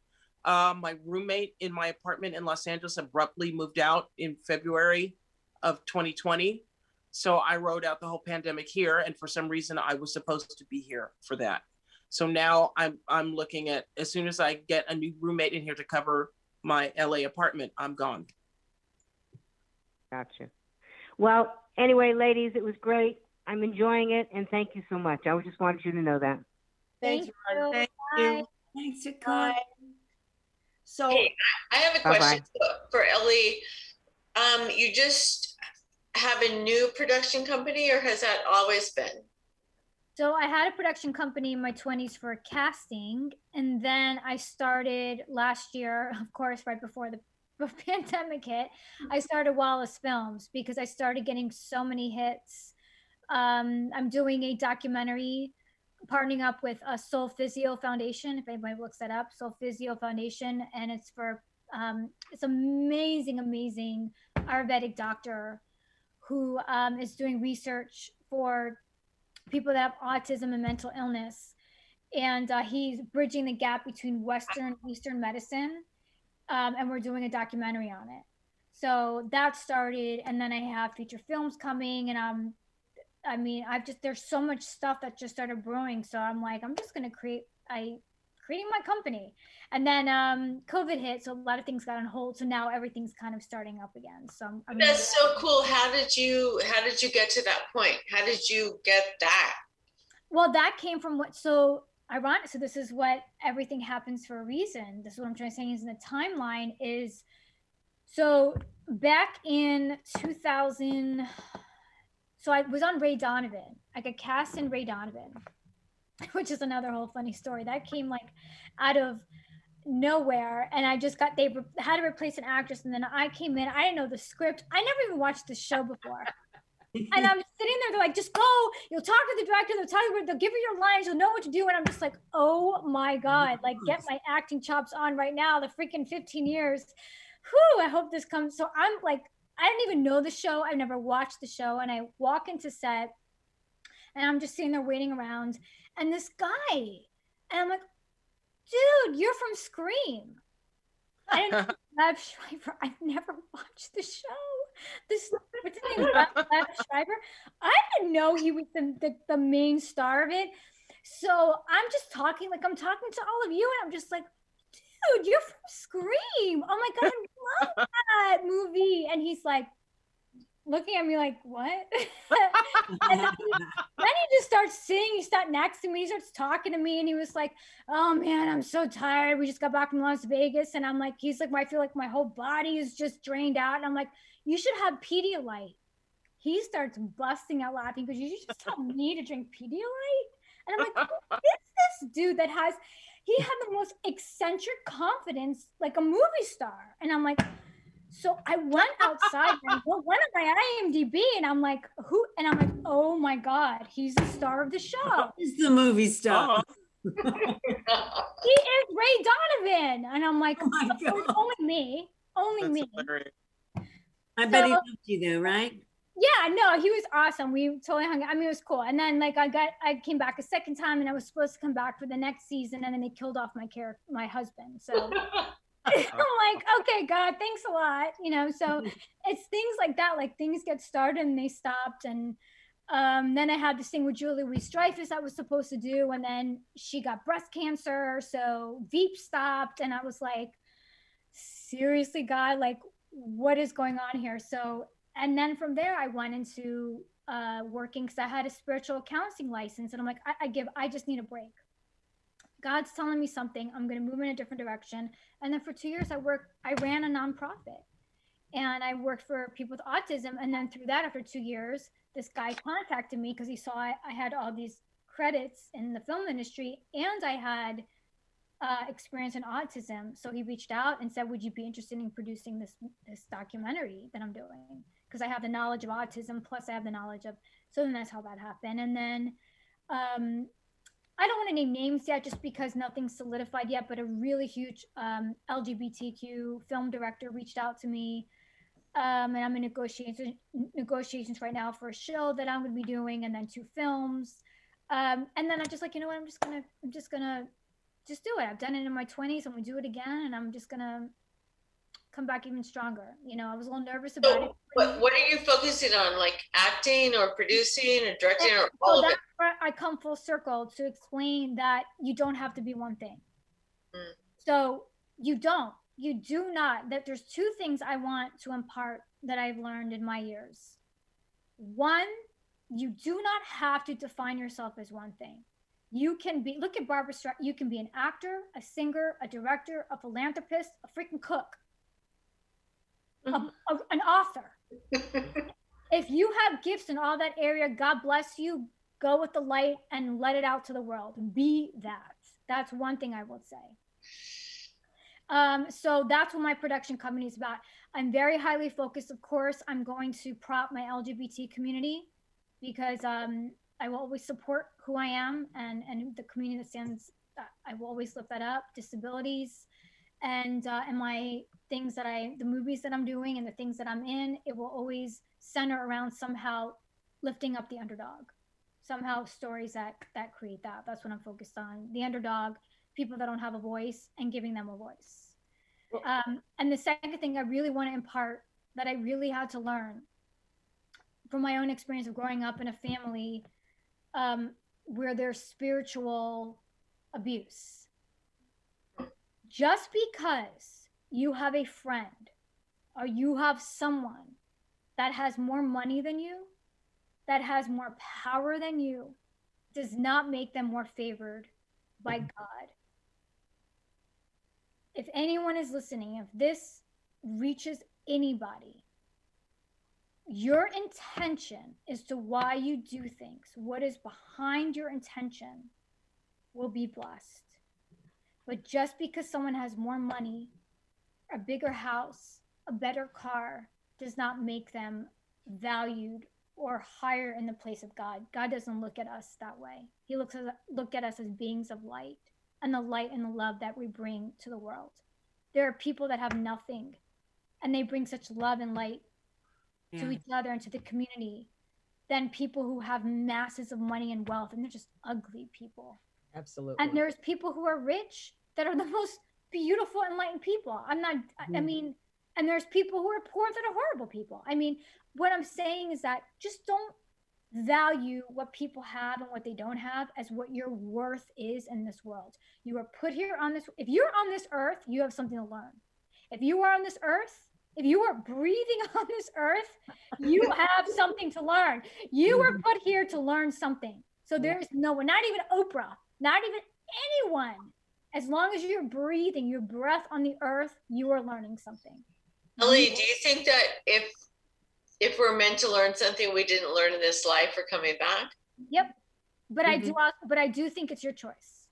Uh, my roommate in my apartment in Los Angeles abruptly moved out in February of 2020. So I rode out the whole pandemic here, and for some reason, I was supposed to be here for that. So now I'm I'm looking at as soon as I get a new roommate in here to cover my LA apartment, I'm gone. Gotcha. Well, anyway, ladies, it was great. I'm enjoying it, and thank you so much. I just wanted you to know that. Thanks, Thank you. Thank Bye. you. Thanks for Bye. So, Hey, I have a Bye-bye. question for Ellie. Um, you just have a new production company or has that always been? So I had a production company in my 20s for casting, and then I started last year, of course, right before the pandemic hit. I started Wallace Films because I started getting so many hits. Um, I'm doing a documentary, partnering up with a Soul Physio Foundation. If anybody looks that up, Soul Physio Foundation, and it's for um, it's amazing, amazing Ayurvedic doctor who um, is doing research for people that have autism and mental illness. And uh, he's bridging the gap between Western and Eastern medicine. Um, and we're doing a documentary on it. So that started, and then I have feature films coming, and um, I mean, I've just there's so much stuff that just started brewing. So I'm like, I'm just gonna create, I creating my company, and then um, COVID hit, so a lot of things got on hold. So now everything's kind of starting up again. So I'm, I'm That's so cool. How did you how did you get to that point? How did you get that? Well, that came from what so ironic. So this is what everything happens for a reason. This is what I'm trying to say is in the timeline is so back in 2000. So I was on Ray Donovan. I got cast in Ray Donovan, which is another whole funny story. That came like out of nowhere and i just got they re- had to replace an actress and then i came in i didn't know the script i never even watched the show before and I'm sitting there, they're like, just go. You'll talk to the director, they'll tell you, they'll give you your lines, you'll know what to do. And I'm just like, oh my God, like get my acting chops on right now. The freaking 15 years. Whew, I hope this comes. So I'm like, I didn't even know the show. I've never watched the show. And I walk into set and I'm just sitting there waiting around. And this guy, and I'm like, dude, you're from Scream. I didn't Liev Schreiber. I've never watched the show. This what's his name? Liev, Liev Schreiber. I didn't know he was the, the, the main star of it. So I'm just talking like I'm talking to all of you, and I'm just like, dude, you're from Scream. Oh my god, I love that movie. And he's like looking at me like, what? and then he, then he just starts singing. He starts next to me. He starts talking to me, and he was like, "Oh man, I'm so tired. We just got back from Las Vegas." And I'm like, he's like, I feel like my whole body is just drained out. And I'm like, you should have Pedialyte. He starts busting out laughing because you should just tell me to drink Pedialyte. And I'm like, who is this dude that has? He had the most eccentric confidence, like a movie star. And I'm like, so I went outside and went on my IMDb, and I'm like, who? And I'm like, oh my god, he's the star of the show. He's the movie star. Uh-huh. He is Ray Donovan, and I'm like, Oh my "Of God. only me, only That's me. hilarious. I bet he So- loved you though, right? Yeah, no, he was awesome. We totally hung. out. I mean, it was cool. And then like I got, I came back a second time, and I was supposed to come back for the next season, and then they killed off my character, my husband. So I'm like, okay, God, thanks a lot. You know, so it's things like that. Like things get started and they stopped, and um, then I had this thing with Julie Louis Dreyfus I was supposed to do, and then she got breast cancer, so Veep stopped, and I was like, seriously, God, like what is going on here? So, and then from there, I went into uh, working because I had a spiritual counseling license, and I'm like, I, I give, I just need a break. God's telling me something. I'm going to move in a different direction. And then for two years, I worked, I ran a nonprofit and I worked for people with autism. And then through that, after two years, this guy contacted me because he saw I, I had all these credits in the film industry and I had uh, experience in autism. So he reached out and said, "Would you be interested in producing this this documentary that I'm doing? Because I have the knowledge of autism, plus I have the knowledge of." So then that's how that happened. And then um, I don't want to name names yet, just because nothing's solidified yet. But a really huge um, LGBTQ film director reached out to me, um, and I'm in negotiations negotiations right now for a show that I'm going to be doing, and then two films. Um, and then I'm just like, you know what? I'm just gonna, I'm just gonna, just do it. I've done it in my 20s. I'm gonna do it again, and I'm just gonna come back even stronger. You know, I was a little nervous about it. What, what are you focusing on? Like acting or producing or directing or So all of it? I come full circle to explain that you don't have to be one thing. Mm. So you don't. You do not. That there's two things I want to impart that I've learned in my years. One, you do not have to define yourself as one thing. You can be. Look at Barbra Streisand. You can be an actor, a singer, a director, a philanthropist, a freaking cook, a- Mhm. a- an author if you have gifts in all that area, God bless you. Go with the light and let it out to the world. Be that. That's one thing I will say. Um, so that's what my production company is about. I'm very highly focused. Of course, I'm going to prop my LGBT community because um, I will always support who I am and and the community that stands. uh, I will always lift that up. Disabilities, and uh, and my things that I, the movies that I'm doing and the things that I'm in, it will always center around somehow lifting up the underdog, somehow stories that that create that. That's what I'm focused on. The underdog, people that don't have a voice, and giving them a voice. Um, and the second thing I really want to impart that I really had to learn from my own experience of growing up in a family um, where there's spiritual abuse. Just because you have a friend or you have someone that has more money than you, that has more power than you, does not make them more favored by mm-hmm. God. If anyone is listening, if this reaches anybody, your intention as to why you do things, what is behind your intention, will be blessed. But just because someone has more money, a bigger house, a better car, does not make them valued or higher in the place of God. God doesn't look at us that way. He looks at look at us as beings of light and the light and the love that we bring to the world. There are people that have nothing and they bring such love and light to each other and to the community than people who have masses of money and wealth and they're just ugly people. Absolutely. And there's people who are rich that are the most beautiful, enlightened people. I'm not, I- I mm-hmm. mean, and there's people who are poor that are horrible people. I mean, what I'm saying is that just don't value what people have and what they don't have as what your worth is in this world. You are put here on this, if you're on this earth, you have something to learn. If you are on this earth, if you are breathing on this earth, you have something to learn. You were mm-hmm. put here to learn something. So there's no one, not even Oprah, not even anyone. As long as you're breathing, your breath on the earth, you are learning something. Ellie, do you think that if if we're meant to learn something we didn't learn in this life, we're coming back? Yep. But I do also, but I do think it's your choice.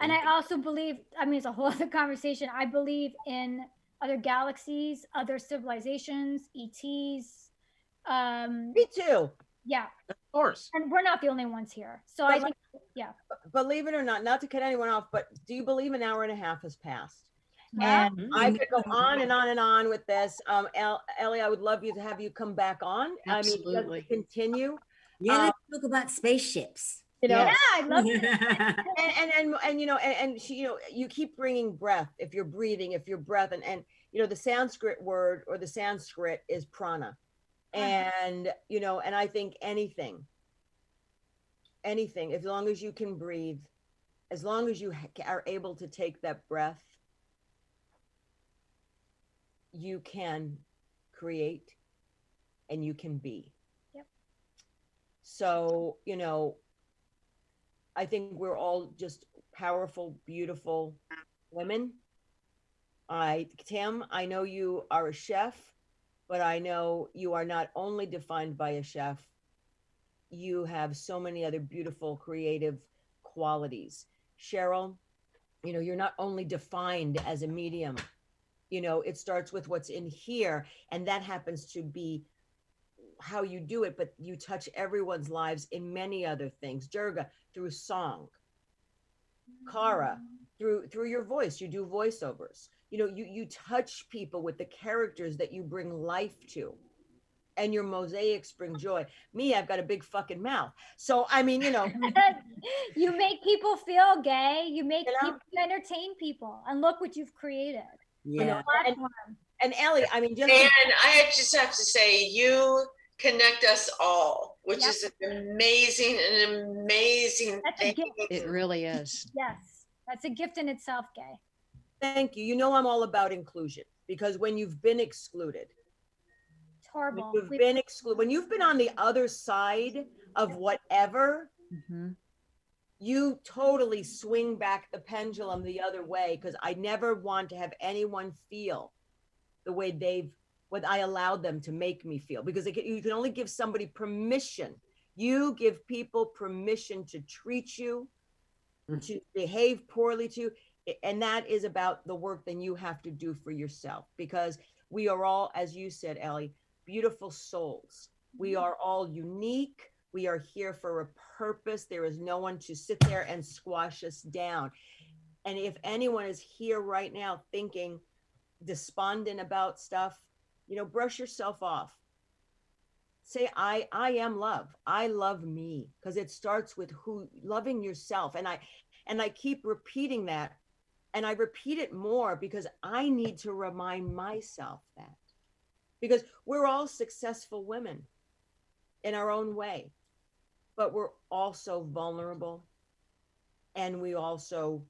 And I also believe, I mean, it's a whole other conversation. I believe in other galaxies, other civilizations, ETs. Um, Me too. Yeah. Of course. And we're not the only ones here. So I But think, yeah. Believe it or not, not to cut anyone off, but do you believe an hour and a half has passed? Yeah. And I could go on and on and on with this. Um, Ellie, I would love you to have you come back on. I mean, Absolutely. just continue. Yeah, let's talk about spaceships. You know, Yeah, I love it. and, and and and you know and, and she you know you keep bringing breath if you're breathing if you're breath and and you know the sanskrit word or the sanskrit is prana and you know and i think anything anything as long as you can breathe as long as you ha- are able to take that breath you can create and you can be Yep. so you know I think we're all just powerful, beautiful women. I, Tim, I know you are a chef, but I know you are not only defined by a chef, you have so many other beautiful, creative qualities. Cheryl, you know, you're not only defined as a medium, you know, it starts with what's in here, and that happens to be how you do it, but you touch everyone's lives in many other things. Durga, through song. Cara, mm. Through through your voice, you do voiceovers. You know, you you touch people with the characters that you bring life to. And your mosaics bring joy. Me, I've got a big fucking mouth. So I mean, you know, you make people feel gay. You make You know? people you entertain people. And look what you've created. Yeah. And, and Ellie, I mean, just And I just have to say, you connect us all, which Yep. is an amazing, an amazing That's thing. It really is. Yes, that's a gift in itself, Gay. thank you. You know, I'm all about inclusion because when you've been excluded, It's when horrible. you've been excluded, when you've been on the other side of whatever, Mhm. you totally swing back the pendulum the other way because I never want to have anyone feel the way they've what I allowed them to make me feel because can- you can only give somebody permission. You give people permission to treat you, Mm. to behave poorly to and that is about the work then you have to do for yourself because we are all, as you said, Ellie, beautiful souls. We are all unique. We are here for a purpose. There is no one to sit there and squash us down. And if anyone is here right now thinking despondent about stuff, you know, brush yourself off. Say, I, I am love. I love me because it starts with who loving yourself. And I, and I keep repeating that. And I repeat it more because I need to remind myself that because we're all successful women in our own way, but we're also vulnerable. And we also,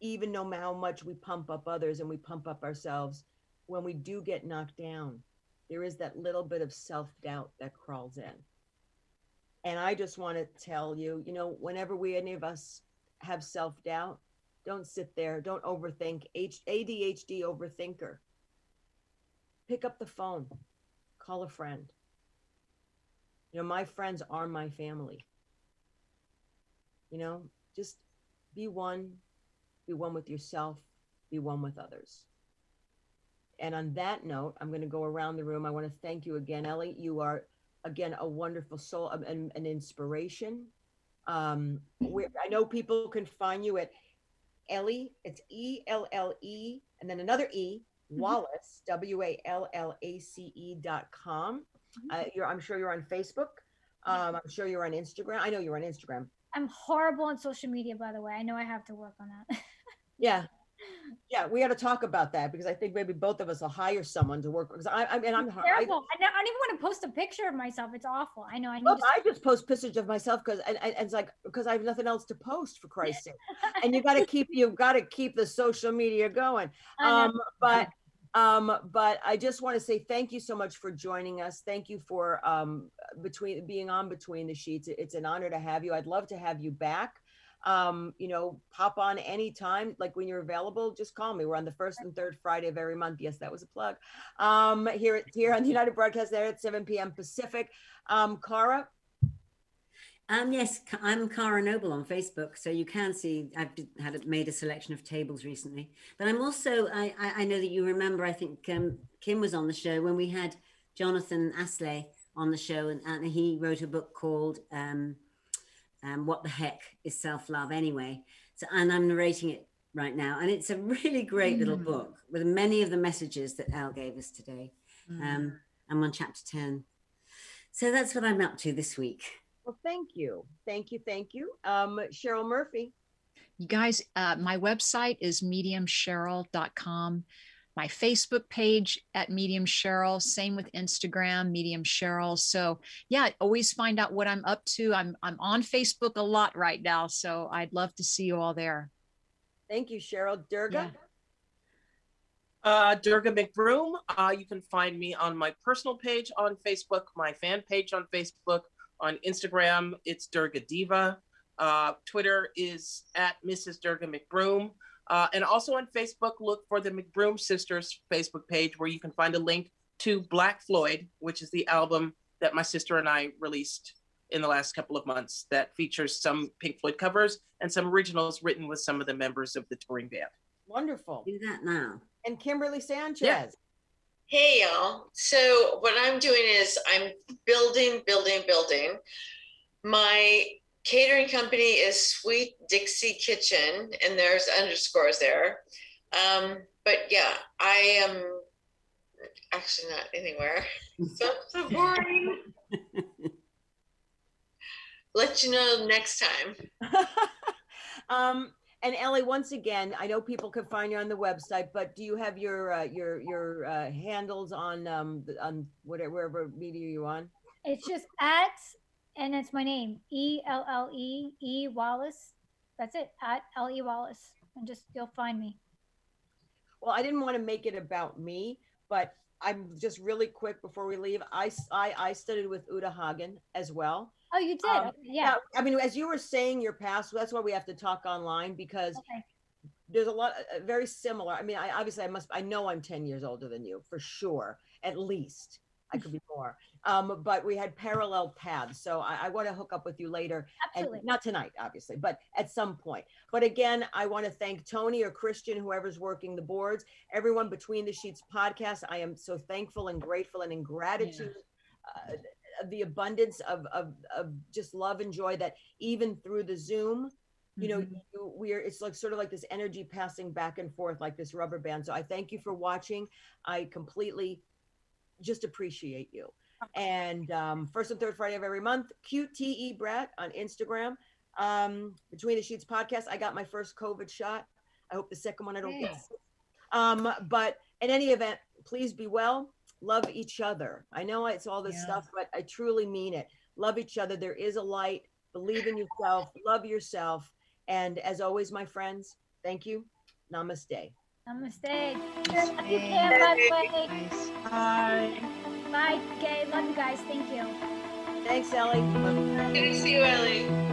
even no matter how much we pump up others and we pump up ourselves, when we do get knocked down, there is that little bit of self doubt that crawls in. And I just want to tell you, you know, whenever we, any of us have self doubt, don't sit there, don't overthink. H- ADHD overthinker. Pick up the phone, call a friend. You know, my friends are my family. You know, just be one, be one with yourself, be one with others. And on that note, I'm going to go around the room. I want to thank you again, Ellie. You are, again, a wonderful soul um, and an inspiration. Um, I know people can find you at Ellie, it's E L L E, and then another E, Wallace, W A L L A C E dot com. Uh, you're, I'm sure you're on Facebook. Um, I'm sure you're on Instagram. I know you're on Instagram. I'm horrible on social media, by the way. I know I have to work on that. Yeah. Yeah, we got to talk about that because I think maybe both of us will hire someone to work because I, I mean, I'm It's terrible. I, don't- I don't even want to post a picture of myself. It's awful. I know. I look, to. I just post pictures of myself because and, and it's like because I have nothing else to post for Christ's sake. And you got to keep you've got to keep the social media going. Um, but um, but I just want to say thank you so much for joining us. Thank you for um between being on between the sheets. It's an honor to have you. I'd love to have you back. Um, you know, pop on anytime, like when you're available, just call me. We're on the first and third Friday of every month. Yes, that was a plug. Um, here here on the United Broadcast there at 7 p.m. Pacific. Um, Cara, Um, yes, I'm Cara Noble on Facebook, so you can see I've had made a selection of tables recently. But I'm also I I, I know that you remember I think um, Kim was on the show when we had Jonathan Asley on the show, and, and he wrote a book called um, um, "What the Heck Is Self Love Anyway." So, and I'm narrating it right now, and it's a really great little Mm. book with many of the messages that Al gave us today. Mm. Um, I'm on chapter ten, so that's what I'm up to this week. well, thank you, thank you, thank you. Um, Cheryl Murphy. You guys, uh, my website is mediumcheryl.com. My Facebook page at Medium Cheryl, same with Instagram, Medium Cheryl. So yeah, always find out what I'm up to. I'm I'm on Facebook a lot right now, so I'd love to see you all there. Thank you, Cheryl. Durga. Uh, Durga McBroom. Uh, you can find me on my personal page on Facebook, my fan page on Facebook, on Instagram. It's Durga Diva. Uh, Twitter is at Mrs. Durga McBroom. Uh, and also on Facebook, look for the McBroom Sisters Facebook page where you can find a link to Black Floyd, which is the album that my sister and I released in the last couple of months that features some Pink Floyd covers and some originals written with some of the members of the touring band. Wonderful. Do that now. And Kimberly Sanchez. Hey y'all. So what I'm doing is I'm building, building, building. My catering company is Sweet Dixie Kitchen, and there's underscores there. Um, but yeah, I am actually not anywhere. So, so boring. Let you know next time. um, And Ellie, once again, I know people can find you on the website, but do you have your uh, your your uh, handles on um on whatever wherever media you're on? It's just at, and it's my name, E L L E E Wallace. That's it, at L E Wallace. And just, you'll find me. Well, I didn't want to make it about me, but I'm just really quick before we leave. I I studied with Uta Hagen as well. Oh, you did? Um, yeah. I mean, as you were saying your past, that's why we have to talk online because Okay. there's a lot uh, very similar. I mean, I obviously I must I know I'm 10 years older than you for sure, at least. I could be more. Um, but we had parallel paths. So I, I want to hook up with you later. Absolutely. And not tonight, obviously, but at some point. But again, I want to thank Tony or Christian, whoever's working the boards, everyone between the sheets podcast. I am so thankful and grateful and in gratitude. Uh, of the abundance of, of of just love and joy that even through the zoom you know Mhm. you, we're it's like sort of like this energy passing back and forth like this rubber band so i thank you for watching i completely just appreciate you and um, first and third friday of every month qte brett on instagram. Um, between the sheets podcast i got my first covid shot. I hope the second one i don't get sick. um, but in any event please be well. Love each other. I know it's all this Yeah. stuff but i truly mean it. Love each other. There is a light. Believe in yourself. Love yourself. And as always my friends thank you. Namaste. Namaste. Love you, Cam, by the way. Nice. Bye. Bye, gay. Love you guys. Thank you. thanks ellie Good to see you, Ellie.